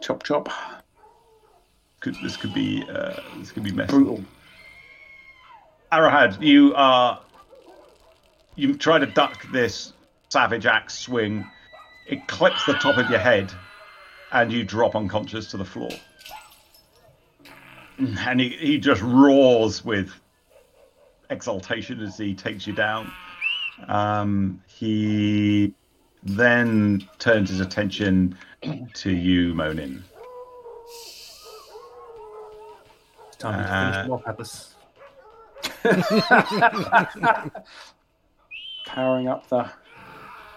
Speaker 3: Chop chop.
Speaker 2: could, this could be. Uh, this could be messy.
Speaker 3: Brutal.
Speaker 2: Arahad, you are. You try to duck this savage axe swing. It clips the top of your head, and you drop unconscious to the floor. And he, he just roars with exultation as he takes you down. Um, he then turns his attention to you, Monin.
Speaker 4: Time to finish
Speaker 2: Uh,
Speaker 4: off, Atlas.
Speaker 3: Powering up the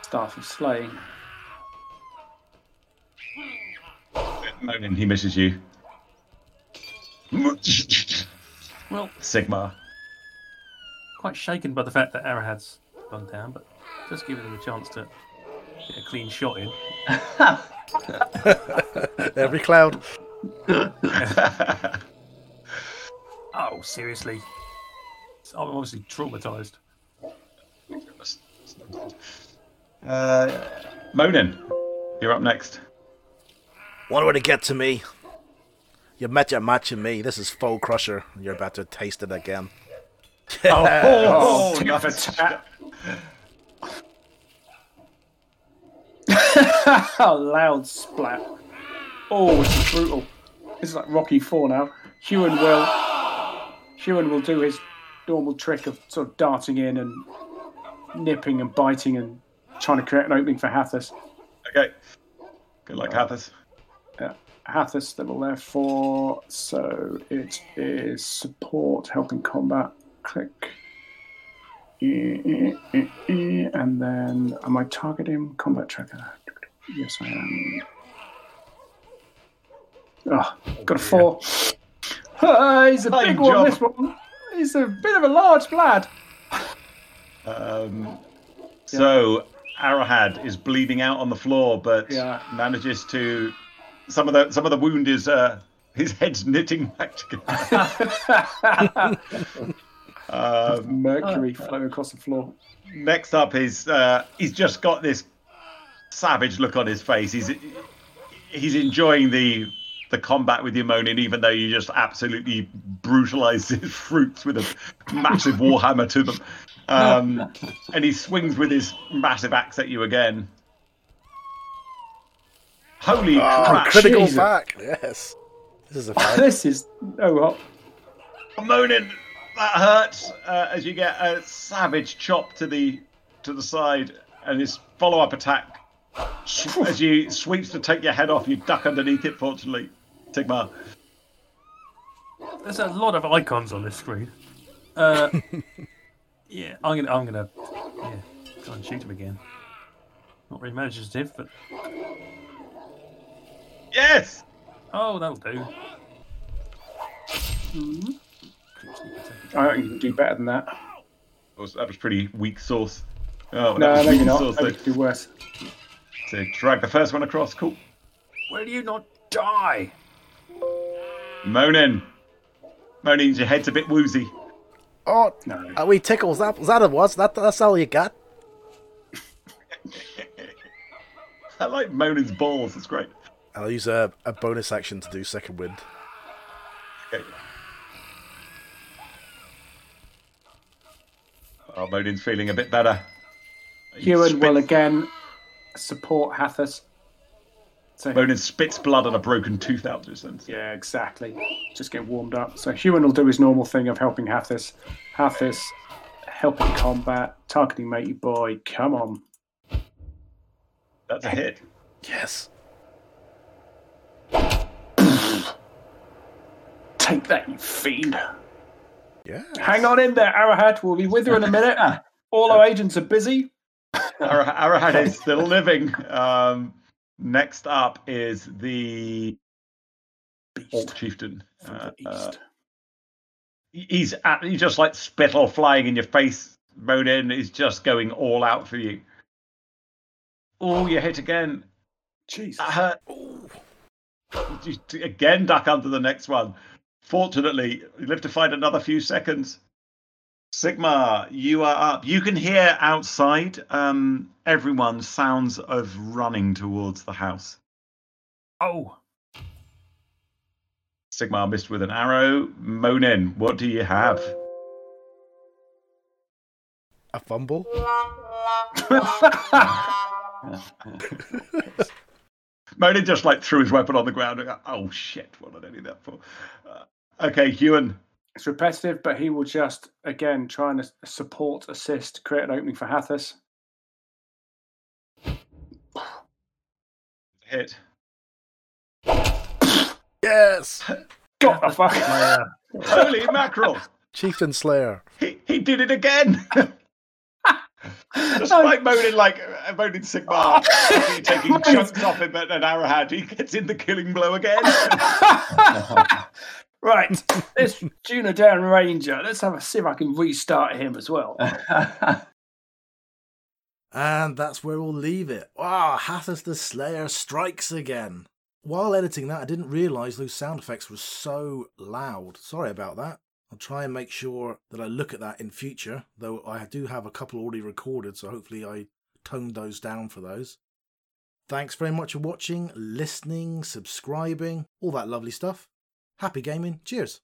Speaker 3: staff of slaying.
Speaker 2: Monin, he misses you.
Speaker 4: Well,
Speaker 2: Sigmar.
Speaker 4: quite shaken by the fact that Arahad's gone down, but just giving him a chance to get a clean shot in.
Speaker 1: Every cloud.
Speaker 4: Oh, seriously? I'm obviously traumatized.
Speaker 2: Uh, Monin, you're up next.
Speaker 1: One way to get to me. You met your match in me. This is Foe Crusher. You're about to taste it again.
Speaker 3: Oh,
Speaker 2: Oh,
Speaker 3: tit for
Speaker 2: nice.
Speaker 3: A loud splat. Oh, this is brutal. This is like Rocky Four now. Huan will Huan will do his normal trick of sort of darting in and nipping and biting and trying to create an opening for Hathis.
Speaker 2: Okay. Good luck, Hathis.
Speaker 3: Yeah. Hathis level there for so it is support, helping combat. Click. And then am I targeting combat tracker? Yes, I am. Oh, got a four. Ah, he's a big one.
Speaker 2: job.
Speaker 3: This one. He's a bit of a large lad.
Speaker 2: Um, so Arahad is bleeding out on the floor, but
Speaker 3: Yeah.
Speaker 2: manages to. Some of the some of the wound is uh, his head's knitting back together. um,
Speaker 3: Mercury flowing across the floor.
Speaker 2: next up is uh, he's just got this savage look on his face. He's he's enjoying the the combat with you, Monin, even though you just absolutely brutalized his fruits with a massive warhammer to them. Um, and he swings with his massive axe at you again. Holy
Speaker 1: Oh,
Speaker 2: crap!
Speaker 1: critical
Speaker 3: Jesus.
Speaker 1: back. Yes. This is a fight.
Speaker 3: this is oh hot.
Speaker 2: Monin, that hurts uh, as you get a savage chop to the to the side, and his follow up attack as you sweeps to take your head off. You duck underneath it. Fortunately, Sigmar.
Speaker 4: There's a lot of icons on this screen. Uh, yeah, I'm gonna, I'm gonna, yeah, try and shoot him again. Not very imaginative, but
Speaker 2: Yes.
Speaker 4: oh, that'll do.
Speaker 3: I think you can do better than that.
Speaker 2: That was, that was pretty weak sauce. Oh, that
Speaker 3: No,
Speaker 2: was
Speaker 3: no,
Speaker 2: weak
Speaker 3: you're not.
Speaker 2: sauce.
Speaker 3: Maybe
Speaker 2: though.
Speaker 3: do worse.
Speaker 2: So drag the first one across. Cool.
Speaker 4: Will you not die?
Speaker 2: Monin. Monin, your head's a bit woozy.
Speaker 1: Oh,
Speaker 3: No.
Speaker 1: a wee tickles. That, is that it was? That, that's all you got?
Speaker 2: I like Monin's balls. It's great.
Speaker 1: I'll use a, a bonus action to do second wind.
Speaker 2: Okay. Oh, Monin's feeling a bit better. He
Speaker 3: Huan will again support Hathis. So
Speaker 2: Monin spits blood and a broken tooth out his sense.
Speaker 3: yeah, exactly. Just get warmed up. So Huan will do his normal thing of helping Hathis. Hathis helping combat, targeting matey boy. Come on.
Speaker 2: That's a hit.
Speaker 1: Yes.
Speaker 3: Take that, you fiend.
Speaker 1: Yeah.
Speaker 3: Hang on in there, Arahad. We'll be with you in a minute. All our agents are busy.
Speaker 2: Ara- Arahad is still living. Um, next up is the Orc Chieftain. Uh, uh, he's at, he's just like spittle flying in your face. Monin is just going all out for you. Oh, you hit again.
Speaker 3: Jesus.
Speaker 2: That hurt. You again duck under the next one. Fortunately, you live to fight another few seconds. Sigmar, you are up. You can hear outside um, everyone sounds of running towards the house.
Speaker 4: Oh,
Speaker 2: Sigmar missed with an arrow. Monin, what do you have?
Speaker 1: A fumble.
Speaker 2: Monin just like threw his weapon on the ground. and go, oh shit! What did I need that for? Uh, okay, Huan.
Speaker 3: It's repetitive, but he will just, again, try and support, assist, create an opening for Hathis.
Speaker 2: Hit.
Speaker 1: Yes.
Speaker 3: Got the fuck.
Speaker 4: my,
Speaker 2: Holy mackerel!
Speaker 1: Chieftain Slayer.
Speaker 2: He, he did it again. Despite Monin like uh, Monin Sigmar, taking chunks off him at an Arahad, he gets in the killing blow again.
Speaker 3: Right, this Dunedain Ranger. Let's have a see if I can restart him as well.
Speaker 1: And that's where we'll leave it. Ah, wow, Hathis the Slayer strikes again. While editing that, I didn't realise those sound effects were so loud. Sorry about that. I'll try and make sure that I look at that in future, though I do have a couple already recorded, so hopefully I toned those down for those. Thanks very much for watching, listening, subscribing, all that lovely stuff. Happy gaming. Cheers.